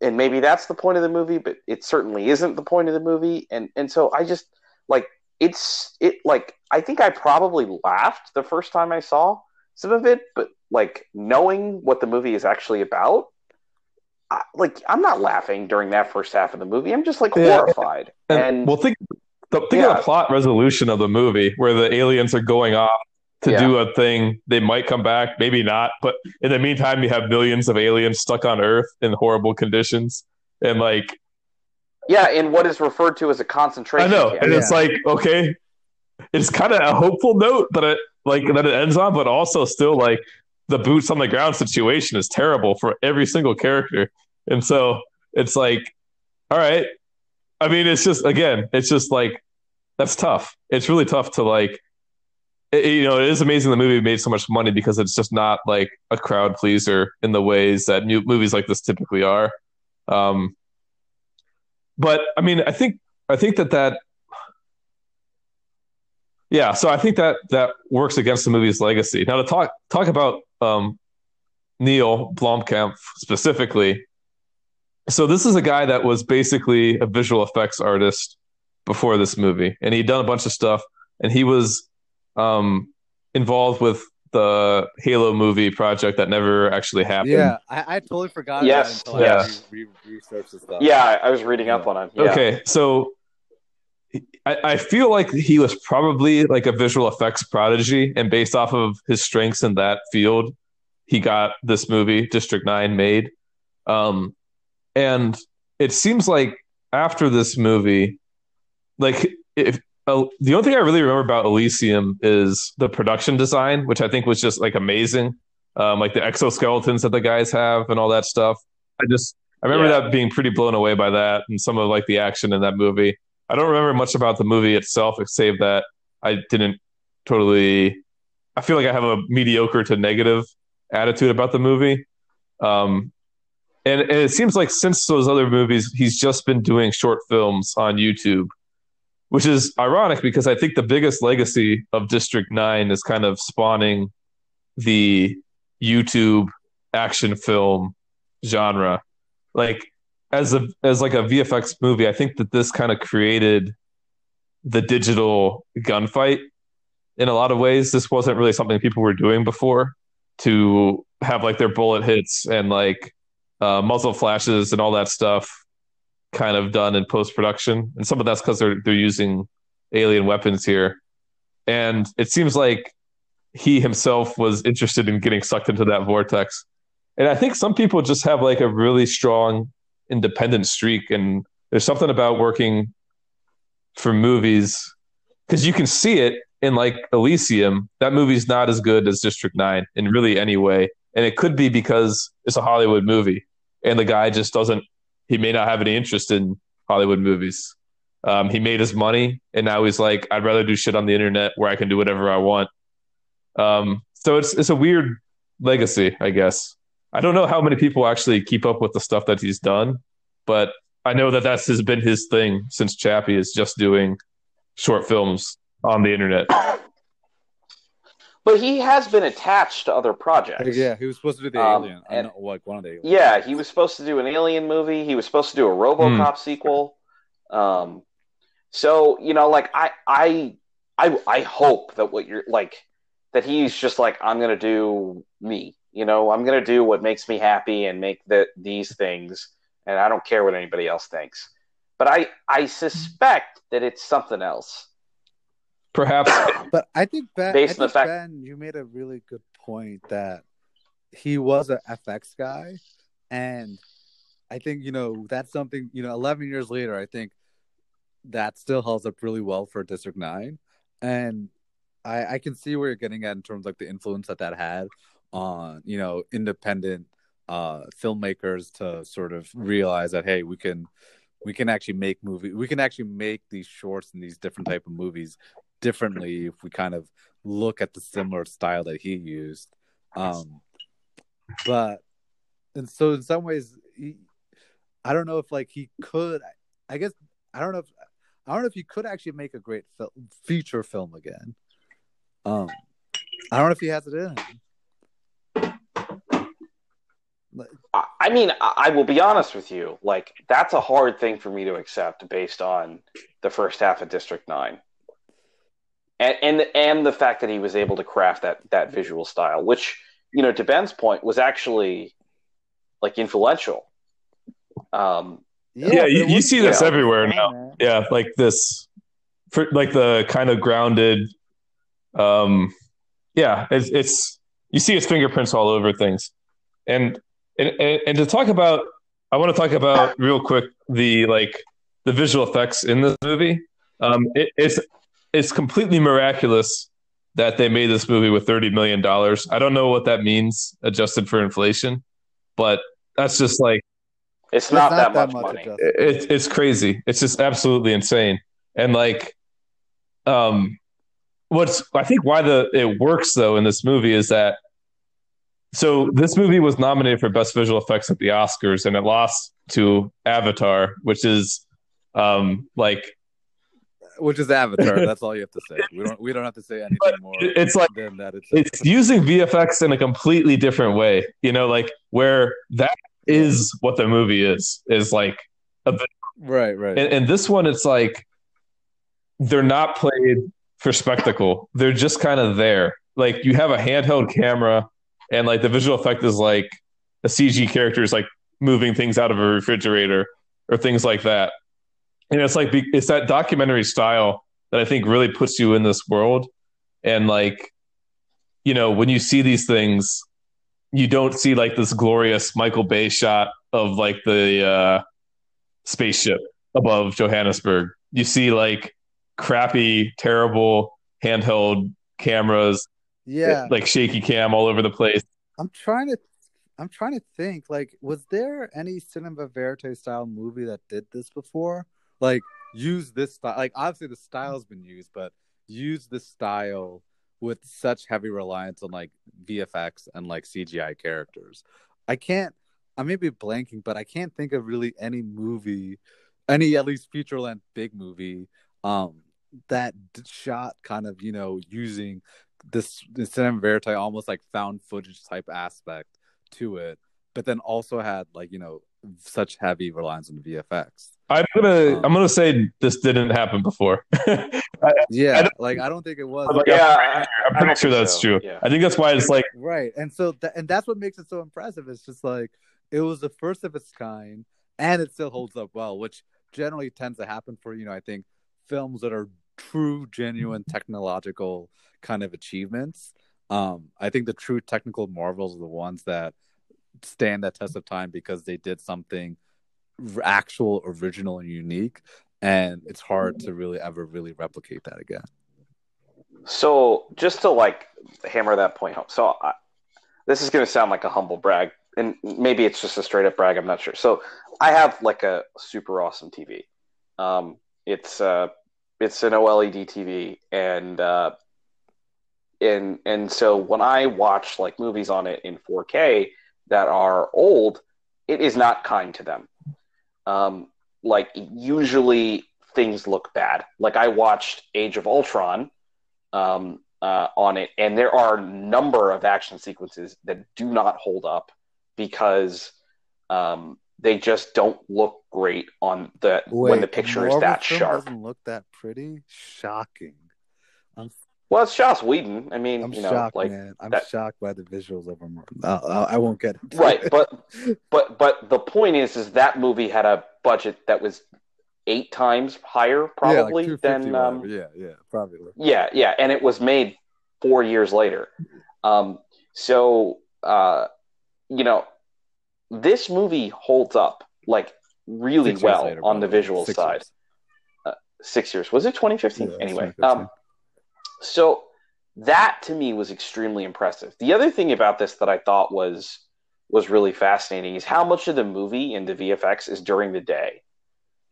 and maybe that's the point of the movie, but it certainly isn't the point of the movie, and and so I just like it's it like I think I probably laughed the first time I saw some of it, but like knowing what the movie is actually about, I, like I'm not laughing during that first half of the movie. I'm just like yeah. horrified. And, and, well, think the, think yeah. of the plot resolution of the movie where the aliens are going off to yeah. do a thing. They might come back, maybe not. But in the meantime, you have millions of aliens stuck on Earth in horrible conditions, and like yeah, in what is referred to as a concentration. I know, camp. and it's like okay, it's kind of a hopeful note that it like that it ends on, but also still like the boots on the ground situation is terrible for every single character, and so it's like, all right. I mean, it's just again, it's just like that's tough. It's really tough to like. It, you know, it is amazing the movie made so much money because it's just not like a crowd pleaser in the ways that movies like this typically are. Um, but I mean, I think I think that that yeah, so I think that that works against the movie's legacy. Now to talk talk about um, Neil Blomkamp specifically. So this is a guy that was basically a visual effects artist before this movie, and he'd done a bunch of stuff, and he was um, involved with the Halo movie project that never actually happened. Yeah, I, I totally forgot. Yes, yeah. Re- re- stuff. Yeah, I, I was reading up on it. Yeah. Okay, so I, I feel like he was probably like a visual effects prodigy, and based off of his strengths in that field, he got this movie District Nine made. Um, and it seems like after this movie, like if uh, the only thing I really remember about Elysium is the production design, which I think was just like amazing. Um, like the exoskeletons that the guys have and all that stuff. I just I remember yeah. that being pretty blown away by that and some of like the action in that movie. I don't remember much about the movie itself, save that I didn't totally. I feel like I have a mediocre to negative attitude about the movie. Um, and, and it seems like since those other movies, he's just been doing short films on YouTube which is ironic because I think the biggest legacy of District 9 is kind of spawning the YouTube action film genre. Like as a as like a VFX movie, I think that this kind of created the digital gunfight in a lot of ways. This wasn't really something people were doing before to have like their bullet hits and like uh, muzzle flashes and all that stuff kind of done in post production, and some of that's because they're they're using alien weapons here, and it seems like he himself was interested in getting sucked into that vortex. And I think some people just have like a really strong independent streak, and there's something about working for movies because you can see it in like Elysium. That movie's not as good as District Nine in really any way, and it could be because it's a Hollywood movie, and the guy just doesn't. He may not have any interest in Hollywood movies. Um, he made his money, and now he's like, I'd rather do shit on the internet where I can do whatever I want. Um, so it's it's a weird legacy, I guess. I don't know how many people actually keep up with the stuff that he's done, but I know that that's has been his thing since Chappie is just doing short films on the internet. But he has been attached to other projects. Yeah, he was supposed to do the Um, Alien, and- and, like one of the. Yeah, he was supposed to do an Alien movie. He was supposed to do a RoboCop sequel. Um, so you know, like I, I, I, I hope that what you're like that he's just like I'm gonna do me. You know, I'm gonna do what makes me happy and make the, these things, and I don't care what anybody else thinks. But I, I suspect that it's something else. Perhaps (coughs) But I think Ben, Based I on the fact- Ben, you made a really good point that he was a FX guy, and I think you know that's something you know. Eleven years later, I think that still holds up really well for District Nine, and I, I can see where you're getting at in terms of like the influence that that had on you know independent uh filmmakers to sort of realize that hey we can we can actually make movie we can actually make these shorts and these different type of movies differently if we kind of look at the similar style that he used. Um but and so in some ways he, i don't know if like he could i guess i don't know if i don't know if he could actually make a great fil- feature film again. Um i don't know if he has it in. I mean, I I will be honest with you. Like, that's a hard thing for me to accept based on the first half of District Nine, and and and the fact that he was able to craft that that visual style, which you know, to Ben's point, was actually like influential. Um, Yeah, but you- you see this fun, everywhere now. yeah, like this, for, like the kind of grounded. Um, yeah, it's, it's you see his fingerprints all over things, and and and, and to talk about, I want to talk about real quick the like the visual effects in this movie. Um, it, it's it's completely miraculous that they made this movie with thirty million dollars. I don't know what that means adjusted for inflation, but that's just like it's It's not, that, much, money. it, it's crazy. It's just absolutely insane. And like, um, what's I think why the it works though in this movie is that so this movie was nominated for best visual effects at the Oscars and it lost to Avatar, which is um like which is Avatar. (laughs) That's all you have to say. We don't we don't have to say anything But more it's like than that. It's, it's using VFX in a completely different way. You know, like where that is what the movie is is like right, right. And, and this one, it's like they're not played for spectacle. They're just kind of there. Like you have a handheld camera, and like the visual effect is like a CG character is like moving things out of a refrigerator or things like that. And it's like it's that documentary style that I think really puts you in this world. And like, you know, when you see these things, you don't see like this glorious Michael Bay shot of like the uh, spaceship above Johannesburg. You see like crappy, terrible handheld cameras, yeah, like shaky cam all over the place. I'm trying to I'm trying to think like was there any cinema verite style movie that did this before? Like use this style like obviously the style's been used, but use this style with such heavy reliance on like VFX and like CGI characters. I can't I may be blanking, but I can't think of really any movie, any at least feature length big movie, um, that shot kind of, you know, using this, this cinema verite almost like found footage type aspect to it, but then also had like you know such heavy reliance on VFX. I'm gonna Um, I'm gonna say this didn't happen before. (laughs) I, Yeah, don't- like I don't think it was. I'm like, Yeah, I'm I- pretty, I'm pretty sure that's so. true. Yeah. I think that's why it's like right, and so that and that's what makes it so impressive. It's just like it was the first of its kind, and it still holds up well, which generally tends to happen for you know I think films that are true, genuine technological kind of achievements. Um, I think the true technical marvels are the ones that stand that test of time because they did something actual, original, and unique, and it's hard to really ever really replicate that again. So, just to like hammer that point home, so I, this is going to sound like a humble brag, and maybe it's just a straight up brag. I'm not sure. So, I have like a super awesome TV. Um, it's uh, it's an OLED TV, and uh, and and so when I watch like movies on it in 4K that are old, it is not kind to them. Um, like usually things look bad. Like I watched Age of Ultron um, uh, on it, and there are a number of action sequences that do not hold up because um, they just don't look great on the Wait, when the picture is that sharp. Doesn't look that pretty. Shocking. I'm, well, it's Joss Whedon. I mean, I'm you know, shocked, like man. I'm that, shocked by the visuals of them. I won't get it. right, but (laughs) but but the point is, is that movie had a budget that was eight times higher, probably yeah, like than um, yeah, yeah, probably. Yeah, yeah, and it was made four years later. Um, so uh, you know, this movie holds up like really six well later, on the visual six side. Years. Uh, six years was it 2015? Yeah, anyway, 2015. um, so that to me was extremely impressive. The other thing about this that I thought was was really fascinating is how much of the movie and the VFX is during the day.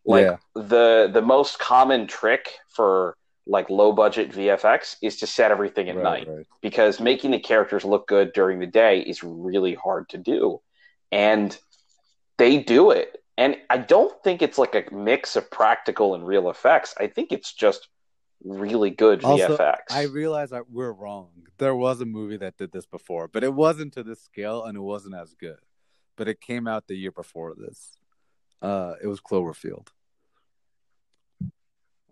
Like yeah. the the most common trick for like low budget VFX is to set everything at right, night right. because making the characters look good during the day is really hard to do. And they do it. And I don't think it's like a mix of practical and real effects. I think it's just really good also, VFX. I realize we're wrong. There was a movie that did this before, but it wasn't to this scale and it wasn't as good. But it came out the year before this. Uh, it was Cloverfield.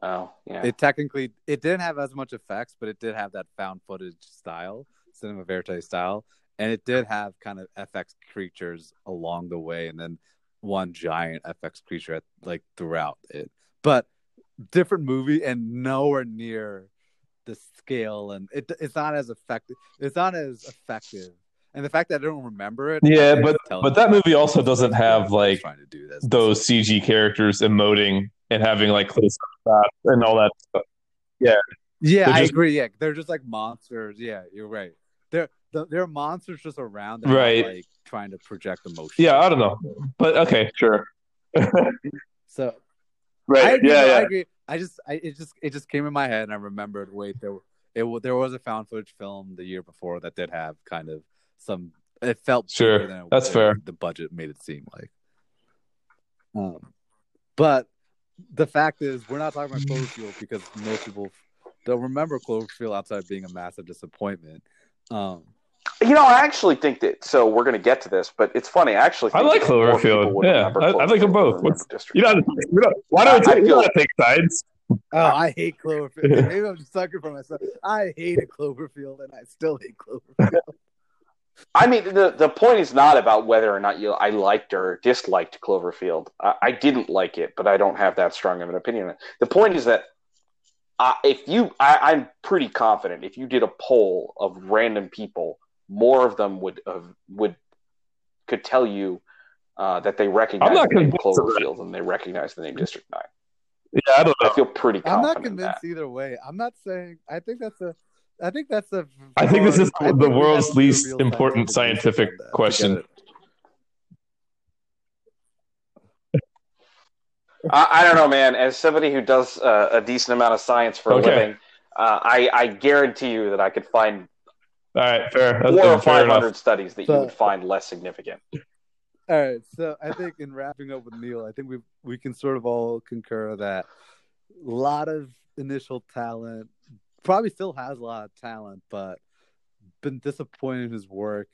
Oh, yeah. It technically it didn't have as much effects, but it did have that found footage style, cinema verite style, and it did have kind of FX creatures along the way, and then one giant FX creature at, like throughout it. But different movie and nowhere near the scale, and it, it's not as effective. It's not as effective and the fact that I don't remember it. Yeah, but but that movie also doesn't have like trying to do this. those CG characters emoting and having like close up and all that stuff. Yeah, yeah, I agree. Yeah, they're just like monsters. Yeah, you're right. They're they're monsters just around, right? like trying to project emotion. Yeah, I don't know, but okay, sure. (laughs) so, right? I agree, yeah, yeah, I agree. I just, I it just, it just came in my head, and I remembered. Wait, there, it there was a found footage film the year before that did have kind of some. It felt sure. That's fair. The budget made it seem like. Um, but the fact is, we're not talking about Cloverfield because most people don't remember Cloverfield outside of being a massive disappointment. Um, you know, I actually think that. So we're going to get to this, but it's funny. I actually I like Cloverfield. Yeah, I, I, like them both. What's, you know, (laughs) you know, why don't we take, you take sides? Oh, I hate Cloverfield. (laughs) Maybe I'm just sucking for myself. I hated Cloverfield, and I still hate Cloverfield. (laughs) I mean, the the point is not about whether or not you I liked or disliked Cloverfield. I, I didn't like it, but I don't have that strong of an opinion. The point is that uh, if you, I, am pretty confident if you did a poll of random people, more of them would have would could tell you uh, that they recognize the name Cloverfield than they recognize the name District Nine. Yeah, I don't know. I feel pretty. I'm not convinced either way. I'm not saying. I think that's a I think that's a. I think this is the world's least important scientific, scientific question. I, I, don't know, man. As somebody who does uh, a decent amount of science for okay. a living, uh, I, I guarantee you that I could find all right, fair. That's four or five hundred studies that so, you would find less significant. All right, so I think in wrapping up with Neil, I think we we can sort of all concur that a lot of initial talent, probably still has a lot of talent, but been disappointed in his work.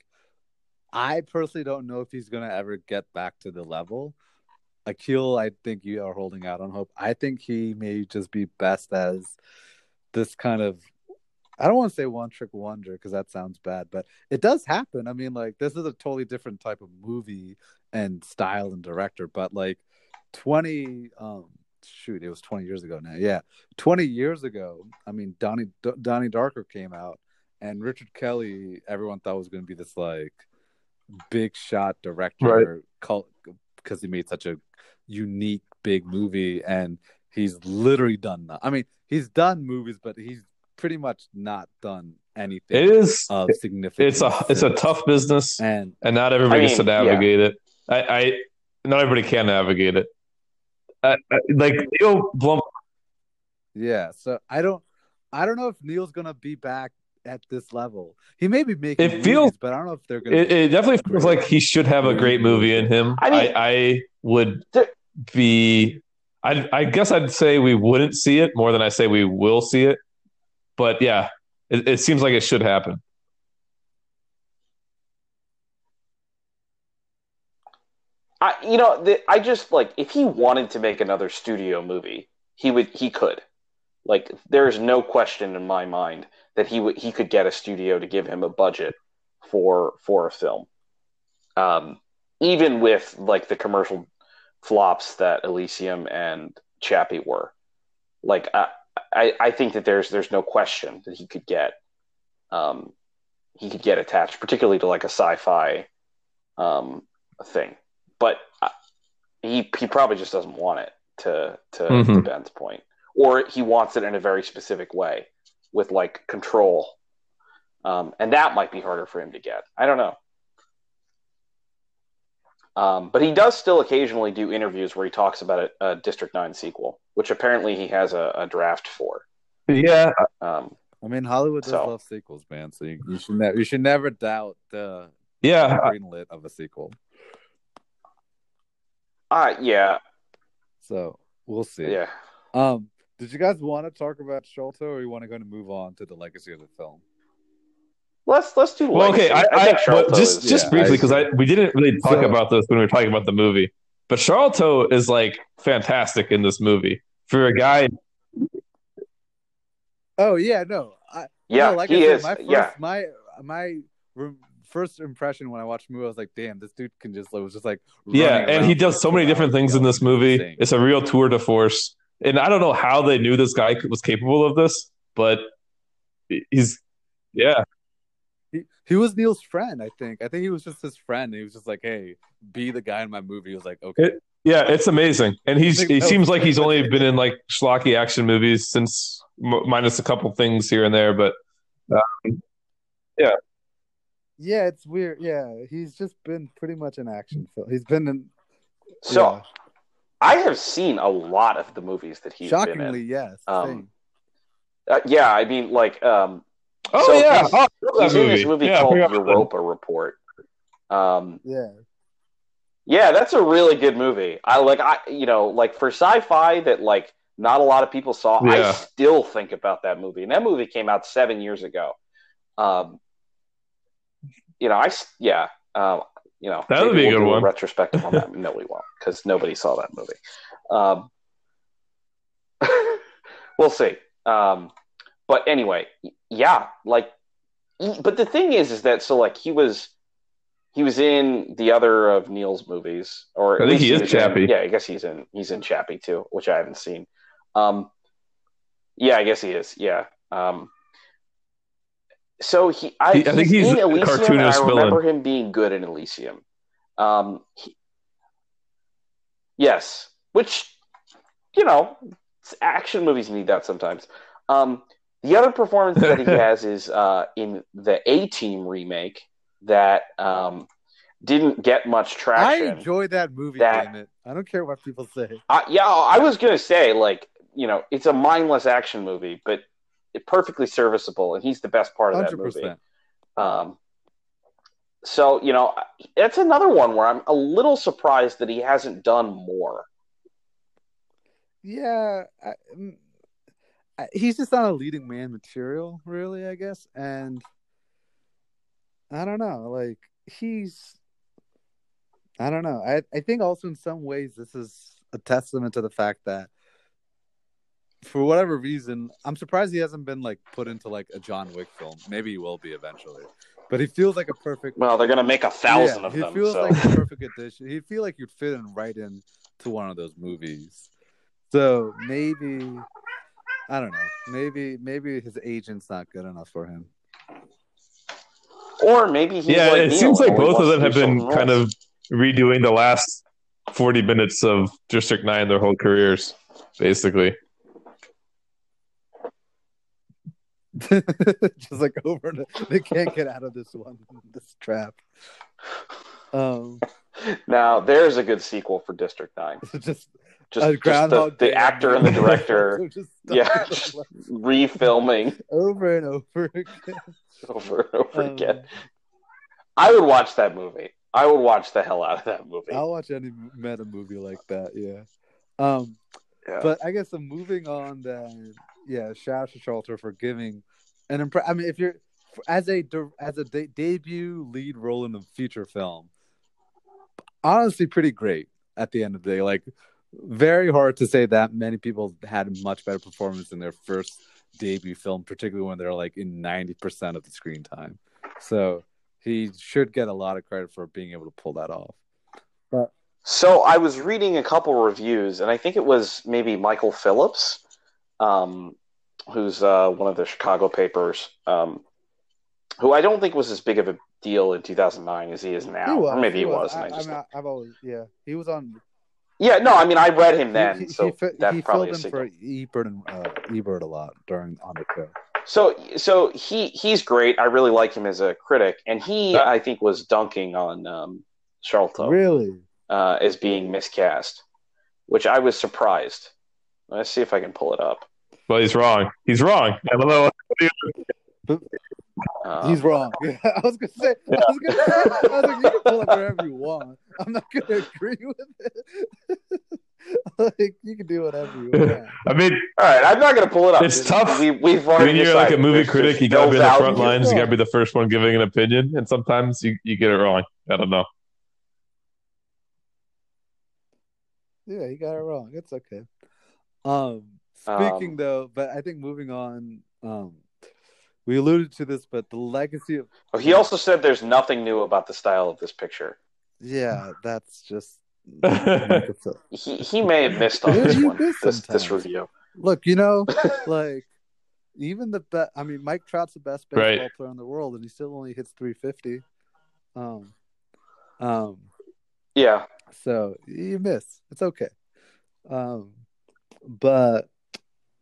I personally don't know if he's going to ever get back to the level. Akil, I think you are holding out on hope. I think he may just be best as this kind of I don't want to say one trick wonder because that sounds bad, but it does happen. I mean, like this is a totally different type of movie, and style and director. But like twenty, um, shoot, it was twenty years ago now. Yeah, twenty years ago. I mean, Donnie D- Donnie Darko came out, and Richard Kelly. Everyone thought was going to be this like big shot director, right. because he made such a unique big movie, and he's literally done that. I mean, he's done movies, but he's pretty much not done anything. It is of significance. It's a it's a tough business, and and not everybody I mean, gets to navigate yeah. it. I, I not everybody can navigate it. I, I, like Neil Blum. Yeah, so I don't, I don't know if Neil's gonna be back at this level. He may be making it movies, feels, but I don't know if they're gonna. It, it definitely feels like he should have a great movie in him. I mean, I, I would be. I, I guess I'd say we wouldn't see it more than I say we will see it. But yeah, it, it seems like it should happen. I, you know, the, I just like if he wanted to make another studio movie, he would, he could. Like, there is no question in my mind that he would, he could get a studio to give him a budget for for a film. Um, even with like the commercial flops that Elysium and Chappie were, like I, I think that there's there's no question that he could get um, he could get attached, particularly to like a sci-fi um, thing. But uh, he he probably just doesn't want it to to, mm-hmm. to Ben's point, or he wants it in a very specific way with like control, um, and that might be harder for him to get. I don't know. Um, but he does still occasionally do interviews where he talks about a, a District Nine sequel, which apparently he has a, a draft for. Yeah. Um, I mean, Hollywood does so, love sequels, man. So you, you should never you should never doubt the yeah greenlit of a sequel. Uh yeah. So we'll see. Yeah. Um, did you guys want to talk about Sharlto, or you want to go to move on to the legacy of the film? Let's let's do. Well, okay, I, I, I just is, just yeah, briefly because I, I, we didn't really talk so, about this when we were talking about the movie, but Sharlto is like fantastic in this movie for a guy Oh yeah, no. I, yeah, no, like he I said, is. My first, yeah. my my first impression when I watched the movie, I was like, "Damn, this dude can just." It was just like, yeah, and he does so many different things in this movie. It's a real tour de force, and I don't know how they knew this guy was capable of this, but he's, yeah. He, he was Neil's friend, I think. I think he was just his friend. He was just like, "Hey, be the guy in my movie." He was like, "Okay." It, yeah, it's amazing, and he's he seems like he's only been in like schlocky action movies since minus a couple things here and there, but um, yeah. Yeah, it's weird. Yeah, he's just been pretty much an action film. He's been in. So, yeah. I have seen a lot of the movies that he's shockingly, been in. yes. Um, uh, yeah, I mean, like, um, oh so yeah, he's, oh, he's in this movie yeah, called Europa Report. Um, yeah, yeah, that's a really good movie. I like, I you know, like for sci-fi that like not a lot of people saw. Yeah. I still think about that movie, and that movie came out seven years ago. Um, you know, I yeah, uh, you know, that would be we'll a good one. A retrospective on that. (laughs) no, we won't because nobody saw that movie. Um, (laughs) we'll see. Um, but anyway, yeah, like, but the thing is, is that so like he was. He was in the other of Neil's movies, or I think he is Chappie. In, yeah, I guess he's in he's in Chappie too, which I haven't seen. Um, yeah, I guess he is. Yeah. Um, so he, I, he, I think he's, in Elysium. I remember villain. him being good in Elysium. Um, he, yes, which you know, action movies need that sometimes. Um, the other performance that he (laughs) has is uh, in the A Team remake that um, didn't get much traction. I enjoyed that movie. That, damn it! I don't care what people say. Uh, yeah, I was gonna say like you know, it's a mindless action movie, but it perfectly serviceable, and he's the best part of 100%. that movie. Um, so you know, it's another one where I'm a little surprised that he hasn't done more. Yeah, mm, I, he's just not a leading man material, really. I guess, and I don't know, like he's. I don't know. I I think also in some ways this is a testament to the fact that for whatever reason, I'm surprised he hasn't been like put into like a John Wick film. Maybe he will be eventually. but he feels like a perfect. Well, they're gonna make a thousand yeah, of he them. He feels so. like a perfect addition. He'd feel like you'd fit in right in to one of those movies. So maybe I don't know. Maybe maybe his agent's not good enough for him. Or maybe he. yeah. Like it Neil seems like both of them have been else. kind of redoing the last forty minutes of District Nine their whole careers, basically. (laughs) (laughs) just like over and they can't get out of this one this trap. Um, now there's a good sequel for District Nine. (laughs) Just just, just the, the (laughs) actor and the director, (laughs) yeah, (laughs) just refilming over and over again, over and over um, again. I would watch that movie. I would watch the hell out of that movie. I'll watch any meta movie like that. Yeah. Um, yeah. but I guess I'm moving on. Then, yeah, shout out to Sharlto for giving an impress. I mean, if you're as a as a de- debut lead role in a feature film, honestly, pretty great. At the end of the day, like very hard to say that many people had a much better performance in their first debut film, particularly when they're like in 90% of the screen time. So he should get a lot of credit for being able to pull that off. But so I was reading a couple reviews, and I think it was maybe Michael Phillips, um, who's uh, one of the Chicago papers, um, who I don't think was as big of a deal in 2009 as he is now, was, or maybe he, he was. was I, I, just I have always, yeah, he was on yeah, no, I mean I read him then, he, so he, that's he probably filled in for Ebert and uh, Ebert a lot during on the show. So, so he he's great. I really like him as a critic, and he I think was dunking on um, Sharlto really uh, as being miscast, which I was surprised. Let's see if I can pull it up. Well, he's wrong. He's wrong. I don't know. Uh, He's wrong. (laughs) I was gonna say. I was gonna say. I was like, you can pull it wherever you want. I'm not gonna agree with it. (laughs) like you can do whatever you want. I mean, all right. I'm not gonna pull it up. It's tough. We, we've already. When you're like a movie critic, you gotta be in the front lines. You gotta be the first one giving an opinion, and sometimes you, you get it wrong. I don't know. Yeah, you got it wrong. It's okay. Um, speaking Um, though, but I think moving on. Um, we alluded to this, but the legacy of Oh, he also said there's nothing new about the style of this picture. yeah, that's just (laughs) He he may have missed on this one. This this review. look. You know, (laughs) like even the best. I mean, Mike Trout's the best baseball Right. player in the world, and he still only hits 350. Um, um, Yeah. so you miss. It's okay. Um, but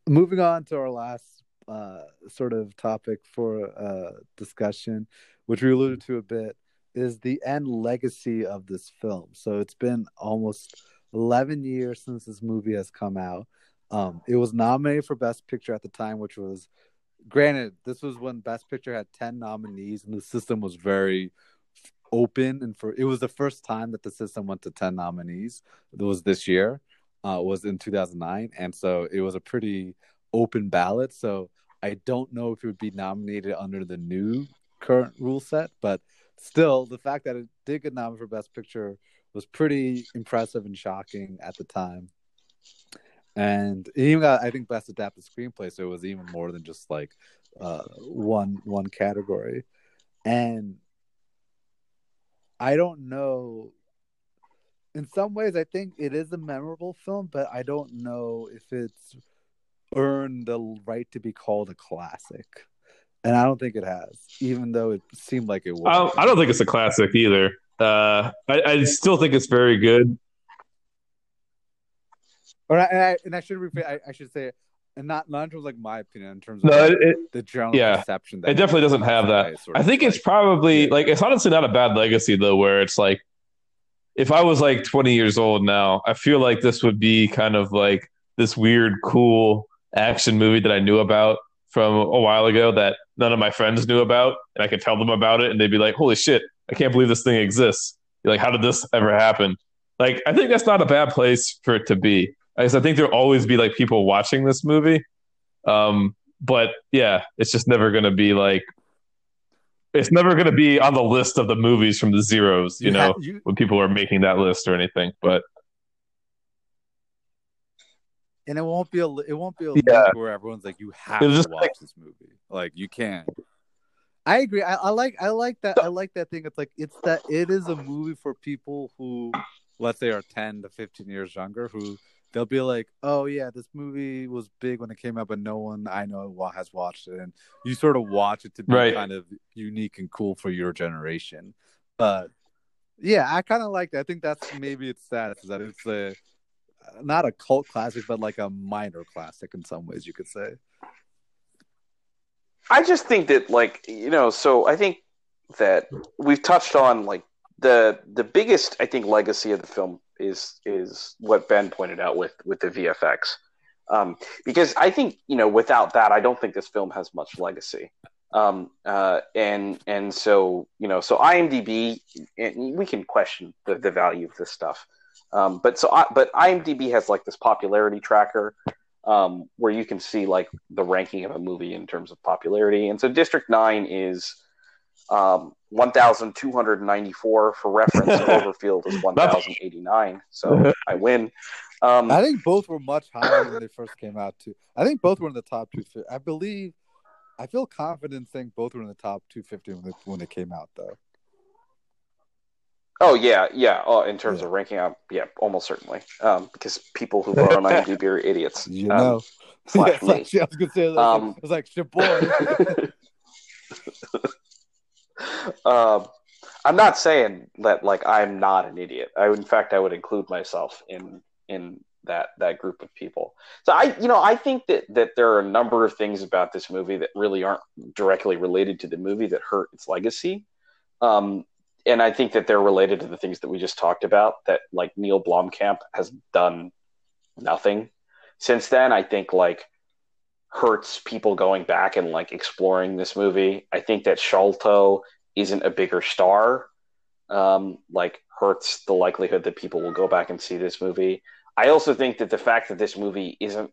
moving on to our last uh, sort of topic for uh, discussion, which we alluded to a bit, is the end legacy of this film. So it's been almost 11 years since this movie has come out. Um, it was nominated for Best Picture at the time, which was granted, this was when Best Picture had 10 nominees and the system was very open. And for it was the first time that the system went to 10 nominees. It was this year, uh, was in 2009. And so it was a pretty open ballot. So I don't know if it would be nominated under the new current rule set, but still, the fact that it did get nominated for Best Picture was pretty impressive and shocking at the time. And even got, I think, Best Adapted Screenplay, so it was even more than just like uh, one one category. And I don't know. In some ways, I think it is a memorable film, but I don't know if it's earned the right to be called a classic. And I don't think it has, even though it seemed like it was. I don't, I don't think it's a classic either. Uh, I, I still think it's very good. Or I, and I, and I should rephrase, I, I should say, and not not in terms of like my opinion, in terms of No, like, it, the general yeah. perception. That it definitely doesn't have that. sort I think it's like- probably like it's honestly not a bad legacy though, where it's like if I was like 20 years old now, I feel like this would be kind of like this weird, cool action movie that I knew about from a while ago that none of my friends knew about, and I could tell them about it, and they'd be like, "Holy shit, I can't believe this thing exists!" You're like, how did this ever happen? Like, I think that's not a bad place for it to be. I guess I think there'll always be like people watching this movie, um, but yeah, it's just never going to be like it's never going to be on the list of the movies from the zeros, you, You know, ha- you- when people are making that list or anything. But and it won't be a it won't be a Yeah. where everyone's like, you have It'll to watch like- this movie. Like you can't I agree. I, I, like I like that I like that thing. It's like it's that it is a movie for people who let's say are ten to fifteen years younger who they'll be like, Oh yeah, this movie was big when it came out, but no one I know has watched it and you sort of watch it to be right. kind of unique and cool for your generation. But yeah, I kinda like that. I think that's maybe its status is that it's a not a cult classic, but like a minor classic in some ways you could say. I just think that like you know, so I think that we've touched on like the the biggest I think legacy of the film is is what Ben pointed out with with the VFX. Um, because I think you know without that I don't think this film has much legacy. Um, uh, and and so you know so IMDb and we can question the, the value of this stuff. Um, but so I, but IMDb has like this popularity tracker um, where you can see like the ranking of a movie in terms of popularity. And so District Nine is um, 1,294 for reference. (laughs) Cloverfield is 1,089. So (laughs) I win. Um, I think both were much higher when they first came out too. I think both were in the top two. I believe. I feel confident saying both were in the top 250 when they, when they came out though. Oh yeah, yeah. Oh, in terms yeah. of ranking, up, yeah, almost certainly. Um, because people who vote on (laughs) IMDb are idiots. You um, know. (laughs) yeah, like, I was gonna say that. Um, it was like shit boy. (laughs) um, I'm not saying that like I'm not an idiot. I, in fact, I would include myself in in that that group of people. So I, you know, I think that that there are a number of things about this movie that really aren't directly related to the movie that hurt its legacy. Um, and I think that they're related to the things that we just talked about. That like Neil Blomkamp has done nothing since then. I think like hurts people going back and like exploring this movie. I think that Sharlto isn't a bigger star. Um, like hurts the likelihood that people will go back and see this movie. I also think that the fact that this movie isn't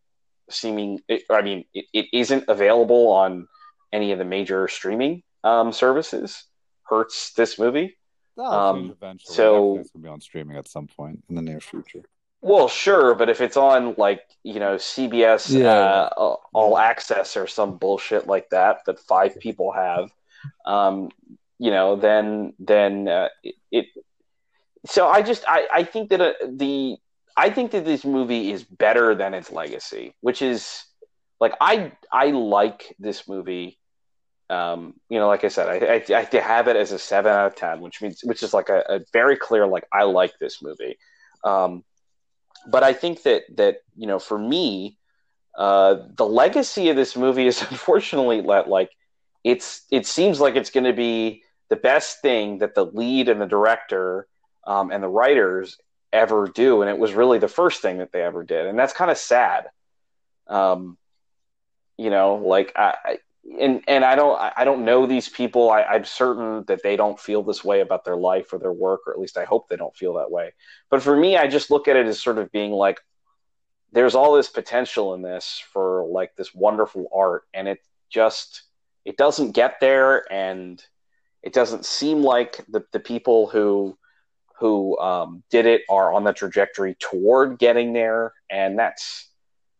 seeming, I mean, it, it isn't available on any of the major streaming um, services hurts this movie. Um, eventually. So it's gonna be on streaming at some point in the near future. Well, sure, but if it's on like you know CBS yeah. uh, All Access or some bullshit like that that five people have, um, you know, then then uh, it, it, So I just I I think that uh, the I think that this movie is better than its legacy, which is like I I like this movie um, you know, like I said, I, I, I, have it as a seven out of ten, which means which is like a, a very clear like I like this movie. Um, but I think that that you know, for me, uh, the legacy of this movie is (laughs) unfortunately that like it's it seems like it's going to be the best thing that the lead and the director um, and the writers ever do, and it was really the first thing that they ever did, and that's kind of sad. Um, you know, like I, and and I don't I don't know these people. I, I'm certain that they don't feel this way about their life or their work, or at least I hope they don't feel that way. But for me, I just look at it as sort of being like, there's all this potential in this for like this wonderful art, and it just it doesn't get there, and it doesn't seem like the the people who who um, did it are on the trajectory toward getting there, and that's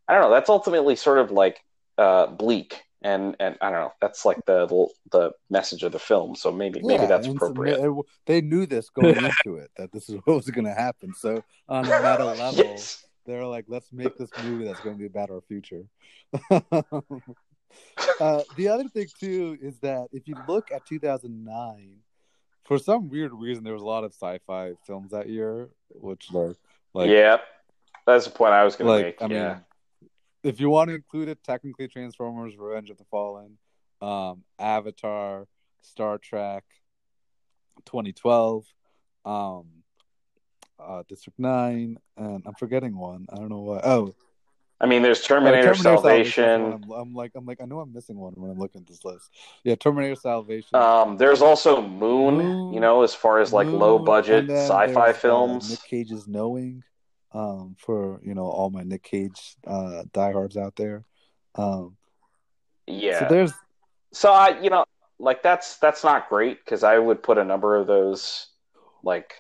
I don't know. That's ultimately sort of like uh, bleak and and I don't know. That's like the the message of the film. So maybe yeah, maybe that's appropriate. So they knew this going into it that this is (laughs) what was going to happen. So on a meta (laughs) level, yes. they're like, let's make this movie that's going to be about our future. (laughs) uh, the other thing too is that if you look at 2009, for some weird reason, there was a lot of sci-fi films that year, which are like yeah. That's the point I was going like, to make. I yeah. mean, if you want to include it, technically Transformers: Revenge of the Fallen, um, Avatar, Star Trek, 2012, um, uh, District Nine, and I'm forgetting one. I don't know what. Oh, I mean, there's Terminator, uh, Terminator Salvation. Salvation. I'm, I'm, like, I'm like, I know I'm missing one when I'm looking at this list. Yeah, Terminator Salvation. Um, there's also Moon. Moon you know, as far as like Moon, low budget sci-fi uh, films. Uh, Nick Cage's Knowing um, for you know all my Nick Cage uh, diehards out there. Um, yeah. So there's. So I, you know, like that's that's not great because I would put a number of those like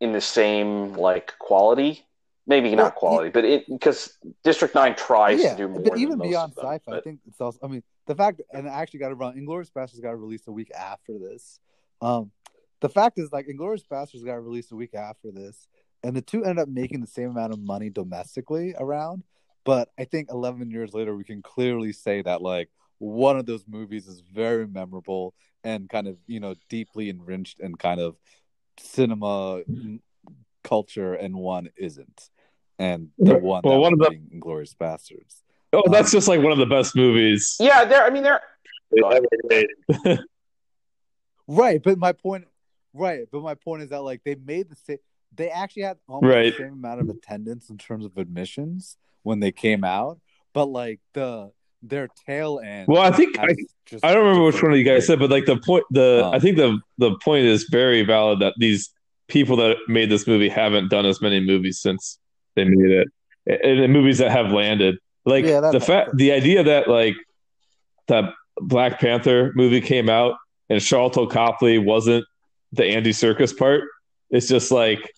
in the same like quality. maybe well, not quality, but it because District Nine tries yeah, to do more. But even beyond sci-fi, but... I think it's also. I mean, the fact, and I actually got to run. Inglourious Basterds got released a week after this. Um, the fact is, like, Inglourious Basterds got released a week after this, and the two ended up making the same amount of money domestically around. But I think 11 years later, we can clearly say that like one of those movies is very memorable and kind of you know deeply enriched in kind of cinema culture, and one isn't. And the one well, one of the Inglourious Basterds. Oh, that's um, just like one of the best movies. Yeah, there. I mean, there. (laughs) right, but my point, right, but my point is that like they made the same. They actually had almost right. the same amount of attendance in terms of admissions when they came out, but like the their tail end. Well, I think I, I don't remember which one of you guys said, but like the point, the um, I think the the point is very valid that these people that made this movie haven't done as many movies since they made it, and the movies that have landed. Like yeah, the fact, the idea that like that Black Panther movie came out and Sharlto Copley wasn't the Andy Serkis part. It's just like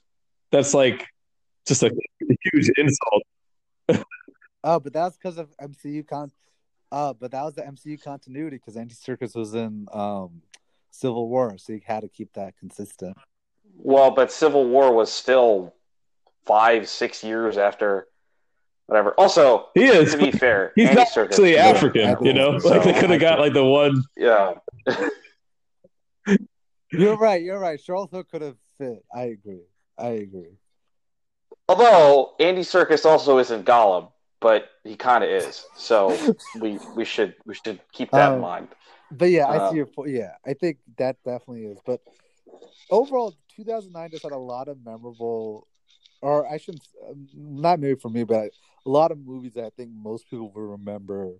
that's like just a huge insult. oh, but that's because of MCU con. Uh, but that was the MCU continuity because Andy Serkis was in um, Civil War, so you had to keep that consistent. Well, but Civil War was still five, six years after whatever. Also, he is. To be fair, (laughs) he's Andy not Serkis, actually African. You know, so, like they could have got like the one. Yeah. you're right. You're right. Sharlto could have fit. I agree. I agree. Although Andy Serkis also isn't Gollum, but he kind of is. So (laughs) we we should we should keep that um, in mind. But yeah, I see um, your point. Yeah, I think that definitely is. But overall, 2009 just had a lot of memorable, or I shouldn't, not maybe for me, but a lot of movies that I think most people will remember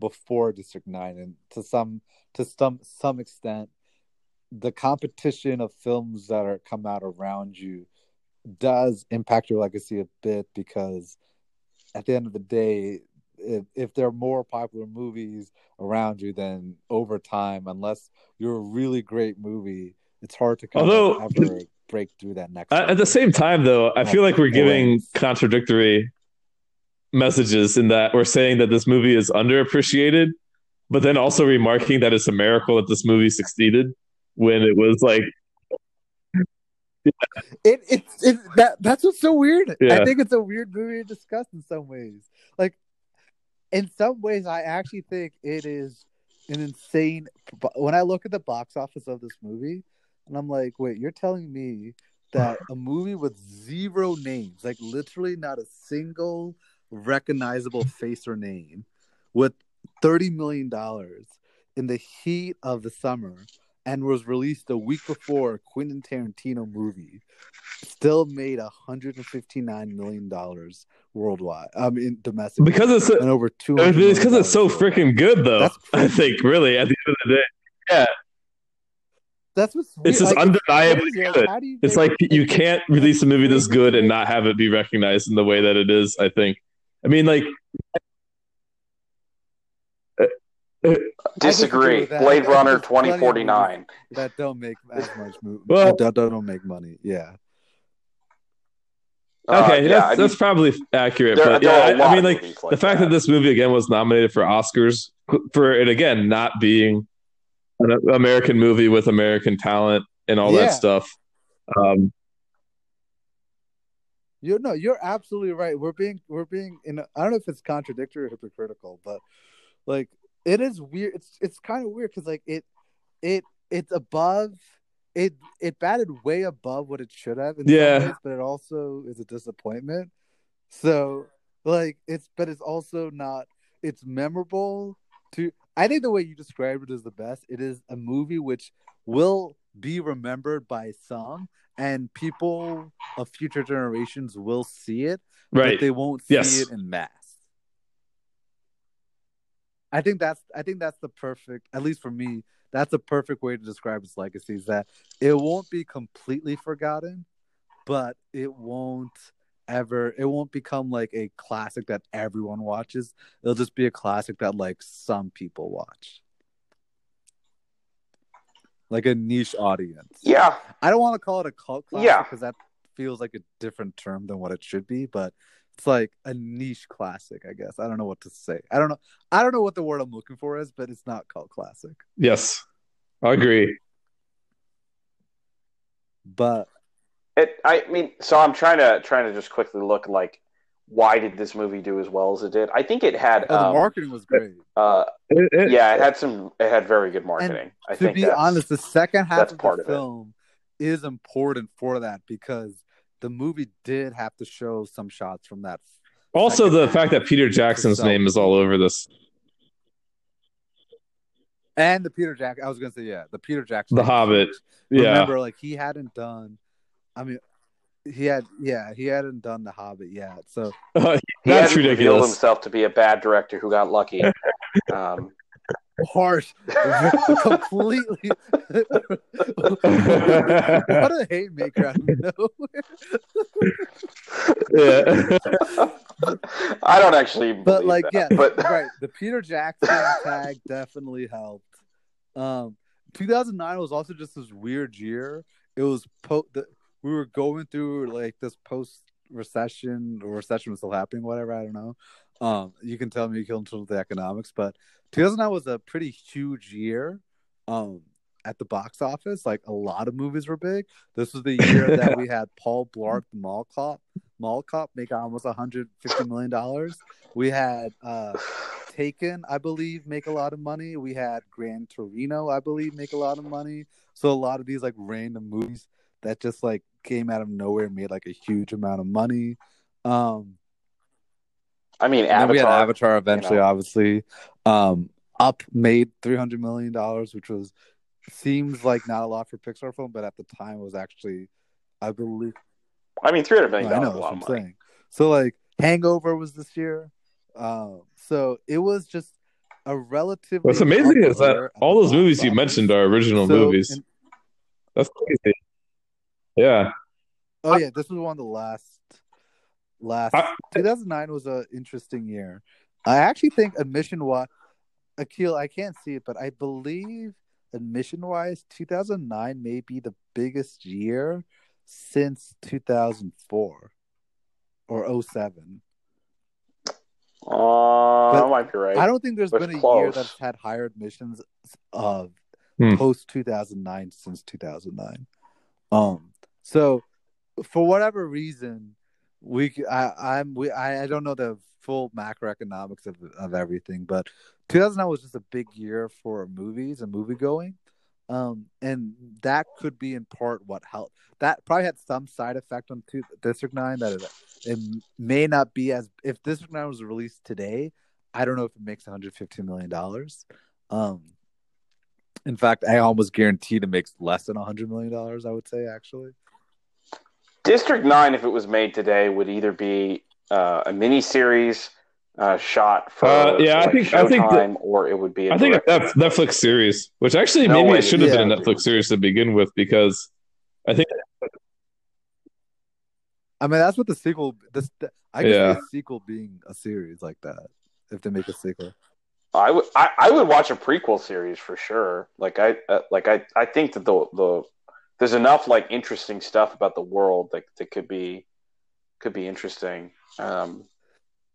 before District Nine, and to some to some some extent, the competition of films that are come out around you does impact your legacy a bit because at the end of the day, if, if there are more popular movies around you, then over time, unless you're a really great movie, it's hard to kind Although, of ever break through that next. At, the same time, though, I feel like we're giving contradictory messages in that we're saying that this movie is underappreciated, but then also remarking that it's a miracle that this movie succeeded when it was like it, it's it, that that's what's so weird. Yeah. I think it's a weird movie to discuss in some ways. Like in some ways, I actually think it is an insane. When I look at the box office of this movie, and I'm like, wait, you're telling me that (laughs) a movie with zero names, like literally not a single recognizable face or name, with thirty million dollars in the heat of the summer and was released a week before Quentin Tarantino movie, still made 159 million dollars worldwide. I mean, domestic because it's and over two. It's because it's so freaking good, though. I think really at the end of the day, yeah. That's what's it's just like, undeniably it's good. It's like you can't release a movie this good and not have it be recognized in the way that it is. I think. I mean, like Disagree. Blade Runner twenty forty nine. That don't make (laughs) as much movie. Well, that don't make money. Yeah. Uh, okay, uh, yeah, that's, I mean, that's probably accurate. There, but there yeah, I, I, mean, like, like the fact that. that. this movie again was nominated for Oscars for it again not being an American movie with American talent and all yeah. that stuff. Um, you know, you're absolutely right. We're being we're being in. I don't know if it's contradictory or hypocritical, but like it is weird. It's it's kind of weird because like it it it's above it it batted way above what it should have. yeah, ways, but it also is a disappointment. So like it's but it's also not. It's memorable to. I think the way you described it is the best. It is a movie which will be remembered by some, and people of future generations will see it, right? But they won't see yes. it in mass. I think that's I think that's the perfect, at least for me, that's a perfect way to describe its legacy. Is that it won't be completely forgotten, but it won't ever it won't become like a classic that everyone watches. It'll just be a classic that like some people watch. Like a niche audience. Yeah. I don't want to call it a cult classic because yeah. that feels like a different term than what it should be, but it's like a niche classic, I guess. I don't know what to say. I don't know. I don't know what the word I'm looking for is, but it's not called classic. Yes, I agree. But it, I mean, so I'm trying to trying to just quickly look like why did this movie do as well as it did? I think it had oh, the um, marketing was great. Uh, It- it- yeah, it had some. It had very good marketing. I to think be honest, the second half that's of part the of it. film is important for that because the movie did have to show some shots from that. Also, the fact that Peter Jackson's name is all over this. And the Peter Jack, I was gonna say, yeah, the Peter Jackson, The Hobbit. Yeah. Remember, like he hadn't done. I mean, he had, yeah, he hadn't done the Hobbit yet. So (laughs) he That's hadn't revealed ridiculous. himself to be a bad director who got lucky. (laughs) um, harsh, (laughs) completely. (laughs) what a hate maker out of nowhere. (laughs) yeah. I don't actually, but like that, yeah but right the peter jackson tag definitely helped um 2009 was also just this weird year it was po the, we were going through like this post recession or recession was still happening whatever i don't know um you can tell me you can tell the economics but 2009 was a pretty huge year um at the box office like a lot of movies were big this was the year (laughs) that we had paul blart the mall cop mall cop make almost 150 million dollars we had uh taken i believe make a lot of money we had gran torino i believe make a lot of money so a lot of these like random movies that just like came out of nowhere made like a huge amount of money um I mean, then we had Avatar. Avatar eventually, know. obviously. Um, Up made three hundred million dollars, which was seems like not a lot for Pixar film, but at the time it was actually, I believe. I mean, three hundred million I know is a lot what I'm money. saying. So like, Hangover was this year, um, so it was just a relatively. What's amazing is that all those movies you mentioned are original So, movies. and- That's crazy. Yeah. oh yeah, this was one of the last. Last I- 2009 was an interesting year. I actually think admission wise, Akil, I can't see it, but I believe admission wise, 2009 may be the biggest year since 2004 or 07. Uh, But that might be right. I don't think there's That's been a close. year that's had higher admissions of Hmm. post 2009 since 2009. Um, so for whatever reason, we c- I I'm we I, I don't know the full macroeconomics of of everything, but 2009 was just a big year for movies and movie going. Um, and that could be in part what helped. That probably had some side effect on two, District Nine that it, it may not be as if District Nine was released today. I don't know if it makes 115 million dollars. Um, in fact, I almost guaranteed it makes less than 100 million dollars. I would say actually. District Nine, if it was made today, would either be uh, a mini series uh, shot for Uh, yeah, I like, think- I think Showtime, or it would be. A I think a Netflix series, which actually No maybe way. it should have been a Netflix series to begin with, because I think I mean, that's what the sequel. This I could Yeah. see a sequel being a series like that if they make a sequel. I would I, I would watch a prequel series for sure. Like I uh, like I I think that the the there's enough like interesting stuff about the world that that could be could be interesting. Um,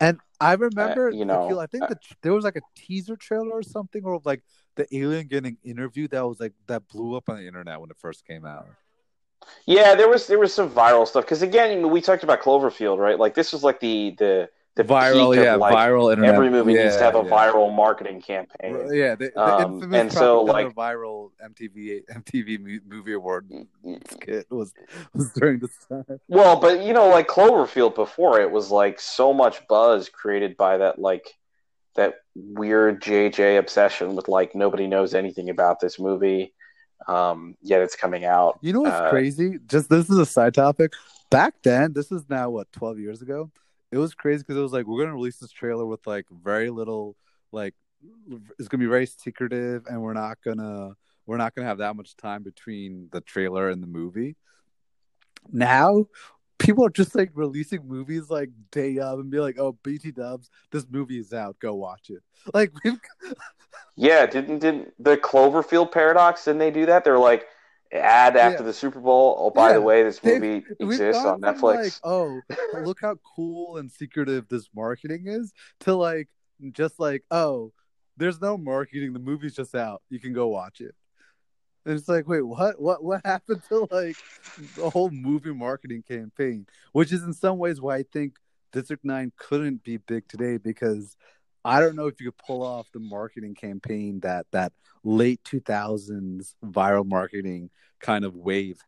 And I uh, remember, you know, Akil, I think uh, the, there was like a teaser trailer or something, or like the alien getting interviewed that was like that blew up on the internet when it first came out. yeah, there was there was some viral stuff because again we talked about Cloverfield, right? Like this was like the the the viral, yeah, like, viral internet. every movie needs to have a yeah. viral marketing campaign. Yeah, the, the Um, and so, like- viral MTV MTV movie award skit was was during this time. Well, but you know, like Cloverfield before it was like so much buzz created by that like that weird JJ obsession with like nobody knows anything about this movie. Um, yet it's coming out. You know what's Uh, crazy? Just this is a side topic. Back then, this is now what twelve years ago. It was crazy because it was like we're gonna release this trailer with like very little, like it's gonna be very secretive, and we're not gonna we're not gonna have that much time between the trailer and the movie. Now, people are just like releasing movies like day of and be like, "Oh, BT Dubs, this movie is out. Go watch it." (laughs) Like Yeah, didn't didn't the Cloverfield paradox? Didn't they do that? They're like, ad after yeah. the Super Bowl. Oh, by yeah. the way, this movie They've, exists on Netflix. Like, oh, look how cool and secretive this marketing is. To like, just like, oh, there's no marketing. The movie's just out. You can go watch it. And it's like, wait, what? What? What happened to like the whole movie marketing campaign? Which is in some ways why I think District Nine couldn't be big today because I don't know if you could pull off the marketing campaign that that late 2000s viral marketing kind of wave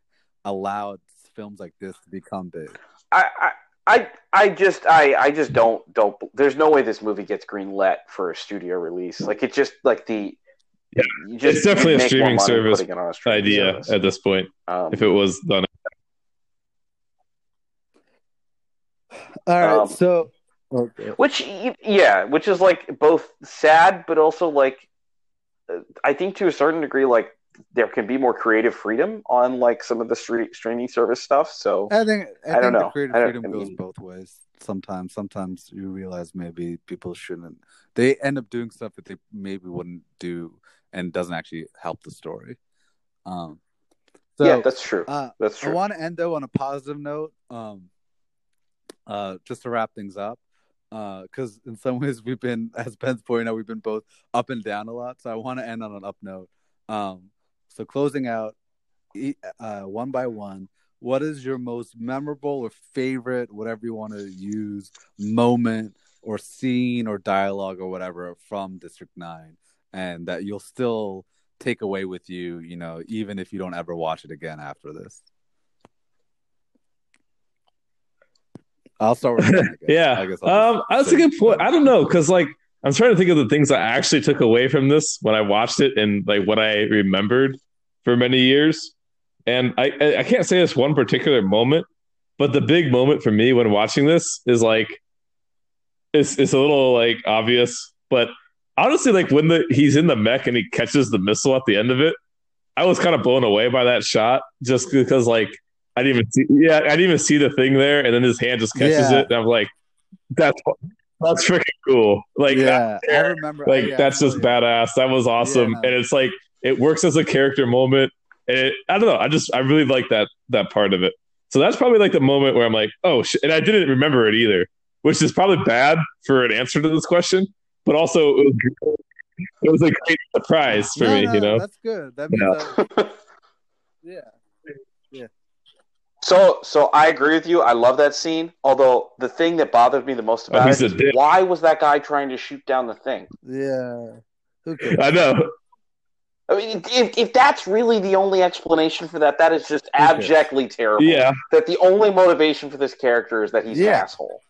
allowed films like this to become big. I, I... I I just I I just don't don't there's no way this movie gets green greenlit for a studio release. Like it just like the yeah, just, it's definitely a streaming service a streaming idea service. at this point. Um, if it was done, all right. Um, so Okay. Which, yeah, which is like both sad, but also like, I think to a certain degree, like there can be more creative freedom on like some of the street streaming service stuff. So I think I, I don't know. creative freedom goes mean, both ways. Sometimes, sometimes you realize maybe people shouldn't. They end up doing stuff that they maybe wouldn't do, and doesn't actually help the story. Um, so, yeah, that's true. Uh, that's true. I want to end though on a positive note. Um, uh, just to wrap things up because uh, in some (laughs) ways we've been, as Ben's pointing out, we've been both up and down a lot. So I want to end on an up note. Um, so closing out, uh, one by one, what is your most memorable or favorite, whatever you want to use, moment or scene or dialogue or whatever from District Nine, and that you'll still take away with you, you know, even if you don't ever watch it again after this. I'll start with that, (laughs) yeah. I guess um, that's a good point. I don't know because like I'm trying to think of the things I actually took away from this when I watched it and like what I remembered for many years. And I I can't say this one particular moment, but the big moment for me when watching this is like it's it's a little like obvious, but honestly, like when the he's in the mech and he catches the missile at the end of it, I was kind of blown away by that shot just because like I didn't even see. Yeah, I didn't even see the thing there, and then his hand just catches yeah. it, and I'm like, "That's that's freaking cool!" Like, yeah, I remember. Like, yeah, that's just badass. That was awesome, yeah. and it's like it works as a character moment. And it, I don't know. I just I really like that that part of it. So that's probably like the moment where I'm like, "Oh shit!" And I didn't remember it either, which is probably bad for an answer to this question, but also it was, it was a great surprise for no, me. No, you know, that's good. That means (laughs) yeah. yeah. Yeah. So, so I agree with you. I love that scene. Although the thing that bothered me the most oh, about oh, it is why was that guy trying to shoot down the thing? Yeah, I know. I mean, if, if that's really the only explanation for that, that is just abjectly terrible. Yeah. That the only motivation for this character is that he's yeah. an asshole.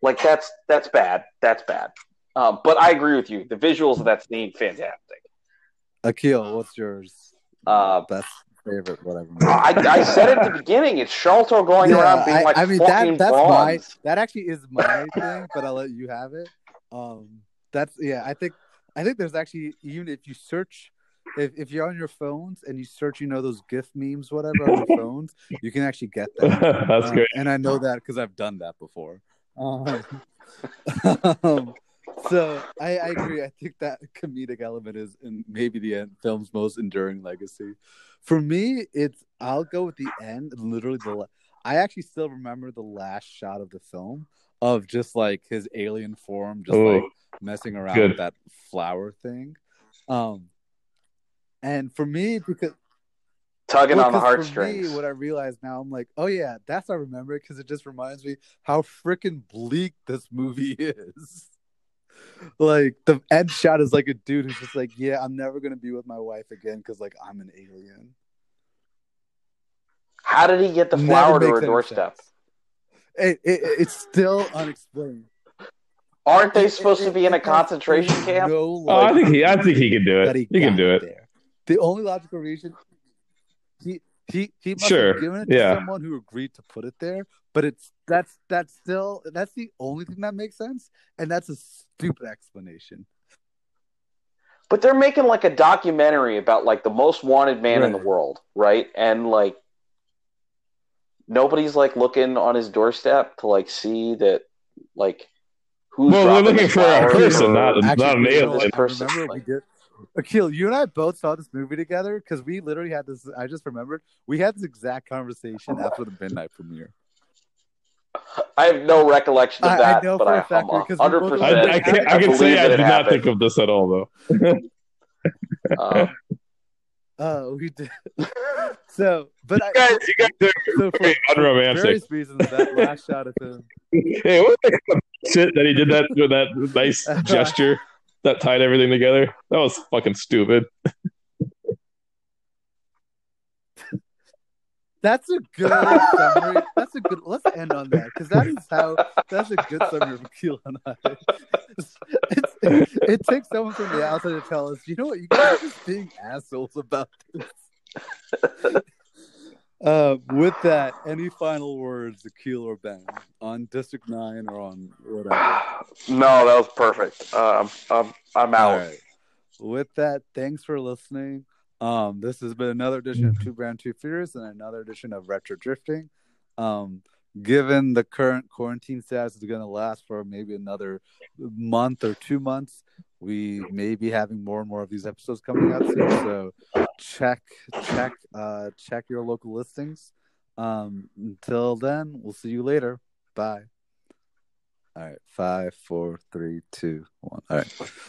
Like that's that's bad. That's bad. Um, but I agree with you. The visuals of that scene, fantastic. Akil, what's yours? Uh, best favorite, whatever. I, I said at the (laughs) beginning, it's Sharlto going yeah, around being like I, I mean that that's bronze. my that actually is my thing, but I'll let you have it. Um, that's yeah. I think I think there's actually even if you search. If, if you're on your phones and you search, you know those GIF memes, whatever on your (laughs) phones, you can actually get that. (laughs) That's um, great, and I know that because I've done that before. Um, um, so I, I, agree. I think that comedic element is in maybe the end, film's most enduring legacy. For me, it's I'll go with the end. Literally, the I actually still remember the last shot of the film of just like his alien form, just Ooh, like messing around good. with that flower thing. Um, and for me, because tugging on the heartstrings. Me, what I realize now, I'm like, oh yeah, that's I remember it because it just reminds me how freaking bleak this movie (laughs) is like the end shot is like a dude who's just like, yeah, I'm never gonna be with my wife again because like I'm an alien. How did he get the flower to her doorstep? It, it, it's still unexplained. Aren't they supposed it, to be in a concentration camp? No oh, I think he. I think he can do it. He, he can do it. There. The only logical reason he he he must sure. have given it to yeah. someone who agreed to put it there, but it's that's that's still that's the only thing that makes sense, and that's a stupid explanation. But they're making like a documentary about like the most wanted man right. in the world, right? And like nobody's like looking on his doorstep to like see that like who's well we're looking for a person, not, Actually, not an alien. Person. Remember, we did Akil, you and I both saw this movie together because we literally had this. I just remembered we had this exact conversation (laughs) after the midnight premiere. I have no recollection of that, I but I, am 100. I, I, can, I can say I did not think of this at all, though. uh, (laughs) Oh, we did. (laughs) so, but you guys, I, you guys are so for, unromantic. Various reasons, that last shot of him. Hey, what the shit that he did that with that nice gesture that tied everything together? That was fucking stupid. That's a good summary. That's a good. Let's end on that because that is how. That's a good summary of Akil and I. It's, it's, it, it, takes someone from the outside to tell us, you know what, you guys are just being assholes about this. Uh, with that, any final words, Akil or Ben, on District Nine or on whatever? (sighs) No, that was perfect. Uh, I'm, I'm out. With that, thanks for listening. Um, this has been another edition of Two Brown Two Furious and another edition of Retro Drifting. Um, given the current quarantine status is going to last for maybe another month or two months, we may be having more and more of these episodes coming out soon. So check, check, uh, check your local listings. Um, until then, we'll see you later. Bye. All right, five, four, three, two, one. All right.